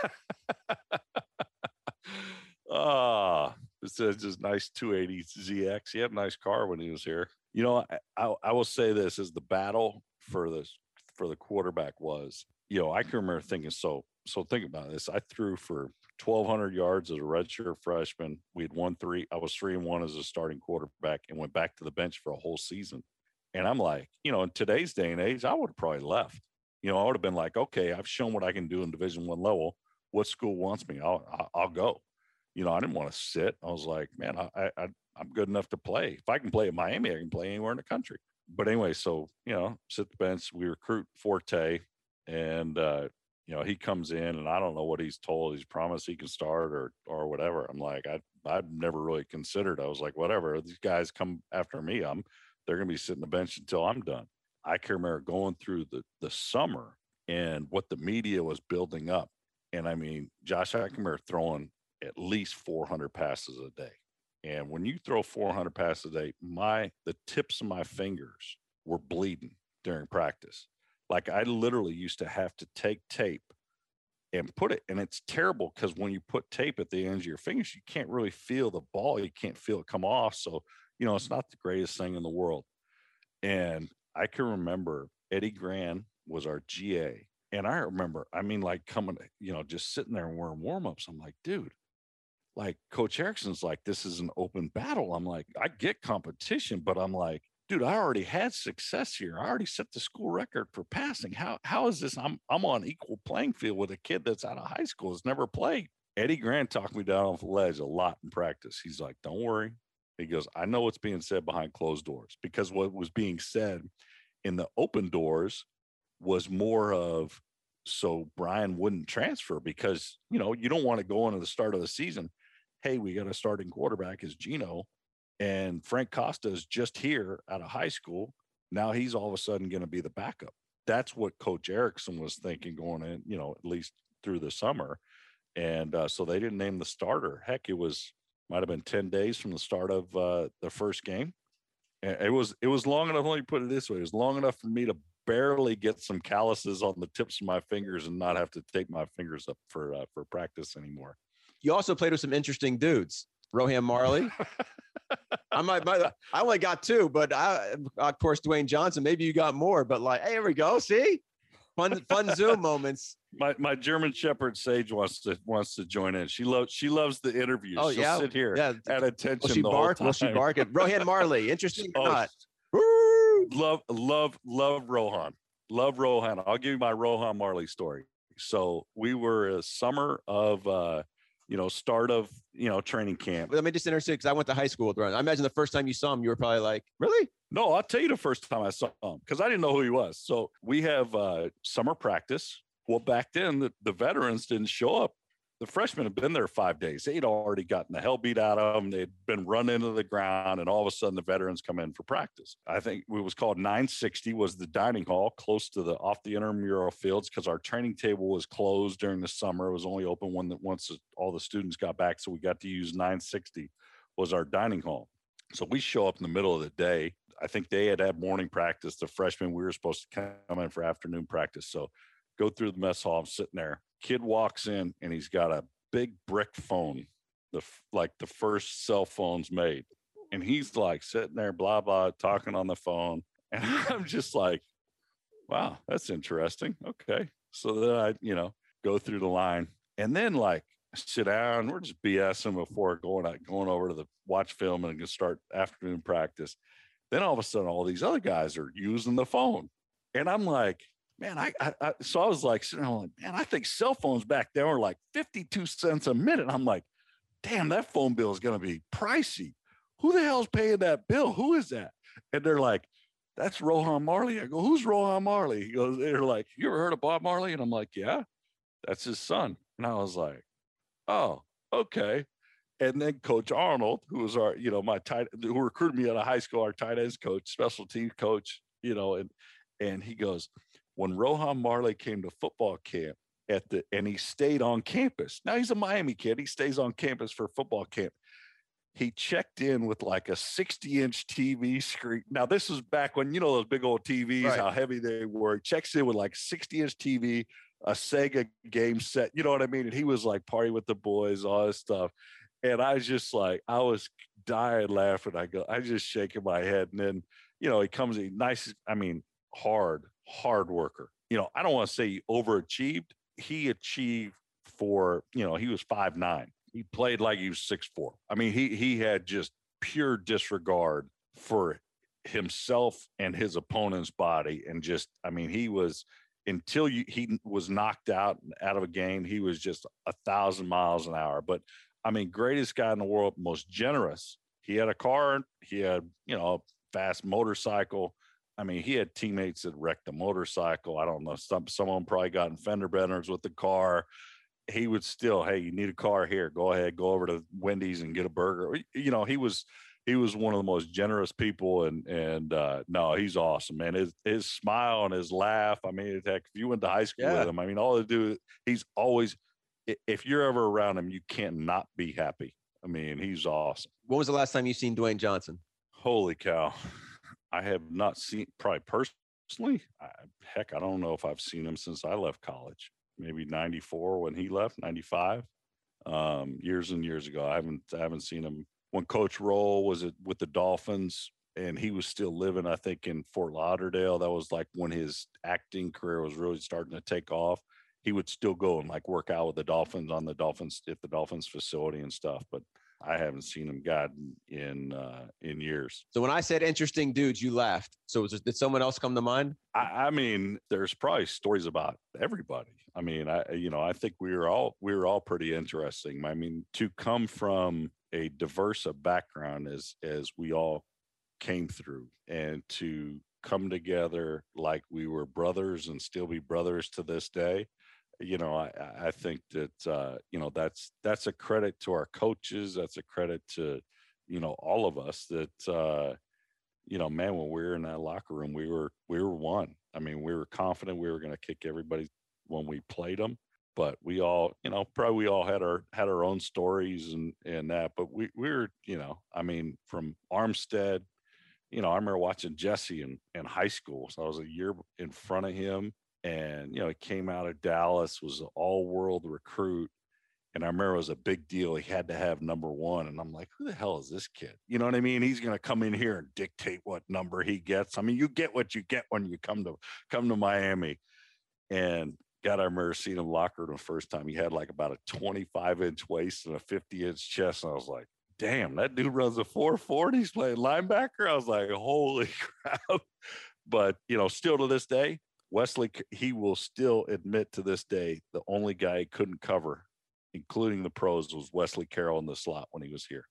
Ah, this is just nice 280 ZX. He had a nice car when he was here. You know, I, I, I will say this is the battle for this for the quarterback was, you know, I can remember thinking so so think about this. I threw for 1,200 yards as a redshirt freshman. We had won three. I was three and one as a starting quarterback and went back to the bench for a whole season. And I'm like, you know, in today's day and age, I would have probably left. You know, I would have been like, okay, I've shown what I can do in Division One level. What school wants me? I'll I'll go. You know, I didn't want to sit. I was like, man, I, I I'm good enough to play. If I can play at Miami, I can play anywhere in the country. But anyway, so you know, sit the bench. We recruit Forte, and uh, you know, he comes in and I don't know what he's told. He's promised he can start or or whatever. I'm like, I I've never really considered. I was like, whatever. These guys come after me. I'm they're gonna be sitting the bench until I'm done. I can remember going through the the summer and what the media was building up. And I mean, Josh remember throwing at least 400 passes a day. And when you throw 400 passes a day, my the tips of my fingers were bleeding during practice like I literally used to have to take tape and put it, and it's terrible because when you put tape at the ends of your fingers, you can't really feel the ball. You can't feel it come off. So, you know, it's not the greatest thing in the world. And I can remember Eddie Gran was our GA. And I remember, I mean, like coming, you know, just sitting there and wearing warm ups. I'm like, dude, like Coach Erickson's like, this is an open battle. I'm like, I get competition, but I'm like, dude, I already had success here. I already set the school record for passing. How how is this? I'm I'm on equal playing field with a kid that's out of high school, has never played. Eddie Gran talked me down off the ledge a lot in practice. He's like, don't worry. He goes, I know what's being said behind closed doors because what was being said in the open doors was more of so Brian wouldn't transfer because you know you don't want to go into the start of the season. Hey, we got a starting quarterback is Gino and Frank Costa is just here out of high school. Now he's all of a sudden going to be the backup. That's what Coach Erickson was thinking going in, you know, at least through the summer. And uh, so they didn't name the starter. Heck, it was might have been 10 days from the start of uh, the first game. And it was it was long enough, let me put it this way, it was long enough for me to barely get some calluses on the tips of my fingers and not have to take my fingers up for uh, for practice anymore. You also played with some interesting dudes Rohan Marley. I might, might, I only got two, but I, of course, Dwayne Johnson. Maybe you got more, but like, hey, here we go. See, fun, fun Zoom moments. My my German Shepherd Sage wants to wants to join in. She loves she loves the interviews. Oh She'll yeah, sit here yeah. at attention. Will she bark? Will she bark at Rohan Marley? Interesting or Oh, not? love love love Rohan. Love Rohan. I'll give you my Rohan Marley story. So we were a summer of uh, you know, start of you know training camp. Let me just intercede because I went to high school with Rohan. I imagine the first time you saw him, you were probably like, "Really? No, I'll tell you the first time I saw him because I didn't know who he was. So we have uh, summer practice. Well, back then the, the veterans didn't show up. The freshmen had been there five days. They'd already gotten the hell beat out of them. They'd been run into the ground, and all of a sudden the veterans come in for practice. I think it was called 960 was the dining hall close to the off the intramural fields because our training table was closed during the summer. It was only open when the, once all the students got back, so we got to use 960 was our dining hall. So we show up in the middle of the day. I think they had had morning practice. The freshmen, we were supposed to come in for afternoon practice. So go through the mess hall. I'm sitting there. Kid walks in and he's got a big brick phone, the like the first cell phones made. And he's like sitting there, blah, blah, talking on the phone. And I'm just like, wow, that's interesting. Okay. So then I, you know, go through the line and then like sit down. We're just BSing before going out, going over to the watch film and start afternoon practice. Then all of a sudden, all these other guys are using the phone, and I'm like, man, I, I, I so I was like, man, I think cell phones back then were like 52 cents a minute. I'm like, damn, that phone bill is gonna be pricey. Who the hell's paying that bill? Who is that? And they're like, that's Rohan Marley. I go, who's Rohan Marley? He goes, they're like, you ever heard of Bob Marley? And I'm like, yeah, that's his son. And I was like, oh, okay. And then Coach Arnold, who was our, you know, my tight, who recruited me out of high school, our tight ends coach, special team coach, you know, and and he goes, when Rohan Marley came to football camp at the, and he stayed on campus. Now he's a Miami kid. He stays on campus for football camp. He checked in with like a 60 inch TV screen. Now, this was back when, you know, those big old TVs, Right. how heavy they were. He checks in with like 60 inch TV, a Sega game set. You know what I mean? And he was like party with the boys, all this stuff. And I was just like, I was dying laughing. I go, I just shaking my head. And then, you know, he comes, he nice, I mean, hard, hard worker. You know, I don't want to say he overachieved. He achieved for, you know, he was five nine. He played like he was six four. I mean, he he had just pure disregard for himself and his opponent's body. And just, I mean, he was until you, he was knocked out out of a game, he was just a thousand miles an hour. But I mean, greatest guy in the world, most generous. He had a car, he had, you know, a fast motorcycle. I mean, he had teammates that wrecked a motorcycle. I don't know. Some someone probably got in fender benders with the car. He would still, hey, you need a car here. Go ahead, go over to Wendy's and get a burger. You know, he was he was one of the most generous people and and uh no he's awesome man his his smile and his laugh i mean heck if you went to high school Yeah. with him i mean all to do he's always if you're ever around him you can't not be happy i mean he's awesome When was the last time you seen Dwayne Johnson? holy cow i have not seen probably personally I, heck i don't know if i've seen him since i left college maybe 94 when he left 95 um years and years ago. I haven't i haven't seen him. When coach roll was it with the dolphins and he was still living i think in fort lauderdale that was like when his acting career was really starting to take off. He would still go and like work out with the dolphins on the dolphins at the dolphins facility and stuff but i haven't seen him god in uh in years So when I said interesting dudes, you laughed. So was, did someone else come to mind? I, I mean, there's probably stories about everybody. I mean, I you know, I think we were all we were all pretty interesting. I mean, to come from a diverse a background as as we all came through, and to come together like we were brothers and still be brothers to this day. You know, I I- think that uh, you know that's that's a credit to our coaches. That's a credit to you know all of us that uh, you know, man, when we were in that locker room, we were we were one. I mean, we were confident we were going to kick everybody when we played them, but we all, you know, probably we all had our had our own stories and and that. But we we were, you know, I mean, from Armstead, you know, I remember watching Jessie in in high school, so I was a year in front of him, and you know, he came out of Dallas, was an all world recruit. And I remember it was a big deal. He had to have number one. And I'm like, who the hell is this kid? You know what I mean? He's going to come in here and dictate what number he gets. I mean, you get what you get when you come to come to Miami. And God, I remember seeing him locker the first time. He had like about a 25 inch waist and a 50 inch chest. And I was like, damn, that dude runs a 440. He's playing linebacker. I was like, holy crap. But, you know, still to this day, Wesley, he will still admit to this day the only guy he couldn't cover including the pros, was Wesley Carroll in the slot when he was here.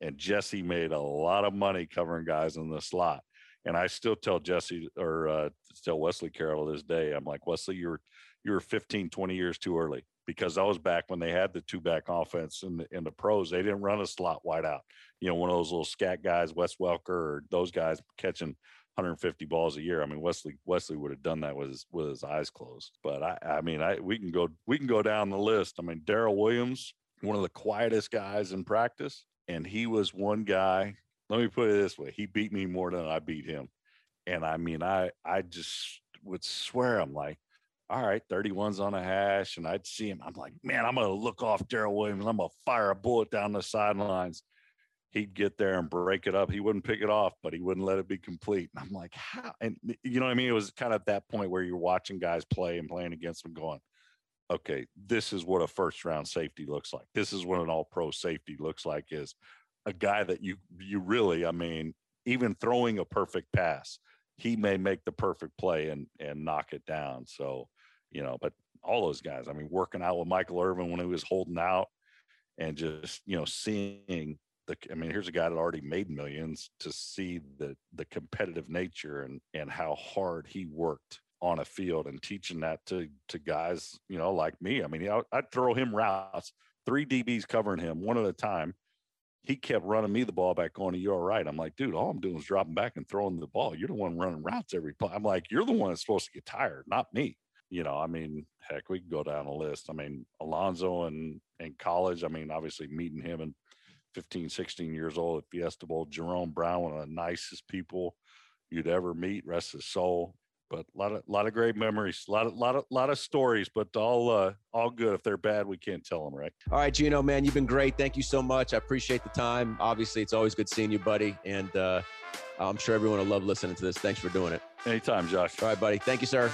And Jessie made a lot of money covering guys in the slot. And I still tell Jessie or uh, tell Wesley Carroll this day, I'm like, Wesley, you're you're 15, 20 years too early because I was back when they had the two back offense in in the pros. They didn't run a slot wide out. You know, one of those little scat guys, Wes Welker, or those guys catching 150 balls a year. I mean, Wesley Wesley would have done that with his with his eyes closed. But I I mean, I we can go we can go down the list. I mean, Darryl Williams, one of the quietest guys in practice, and he was one guy. Let me put it this way: he beat me more than I beat him. And I mean, I I just would swear I'm like, all right, 31's on a hash, and I'd see him. I'm like, man, I'm gonna look off Darryl Williams. I'm gonna fire a bullet down the sidelines he'd get there and break it up. He wouldn't pick it off, but he wouldn't let it be complete. And I'm like, how? And you know what I mean? It was kind of at that point where you're watching guys play and playing against them going, okay, this is what a first round safety looks like. This is what an all pro safety looks like is a guy that you, you really, I mean, even throwing a perfect pass, he may make the perfect play and, and knock it down. So, you know, but all those guys, I mean, working out with Michael Irvin when he was holding out and just, you know, seeing the I mean, here's a guy that already made millions to see the the competitive nature and and how hard he worked on a field and teaching that to to guys, you know, like me. I mean, I'd throw him routes, three DBs covering him one at a time. He kept running me the ball back going, You're all right. I'm like, dude, all I'm doing is dropping back and throwing the ball. You're the one running routes every play. I'm like, you're the one that's supposed to get tired, not me. You know, I mean, heck, we can go down a list. I mean, Alonzo and in college, I mean, obviously meeting him and 15, 16 years old at Fiesta Bowl. Jerome Brown, one of the nicest people you'd ever meet, rest his soul. But a lot of lot of great memories, a lot of lot of lot of stories, but all uh, all good. If they're bad, we can't tell them, right? All right, Gino, man, you've been great. Thank you so much. I appreciate the time. Obviously, it's always good seeing you, buddy, and uh, I'm sure everyone will love listening to this. Thanks for doing it. Anytime, Josh. All right, buddy. Thank you, sir.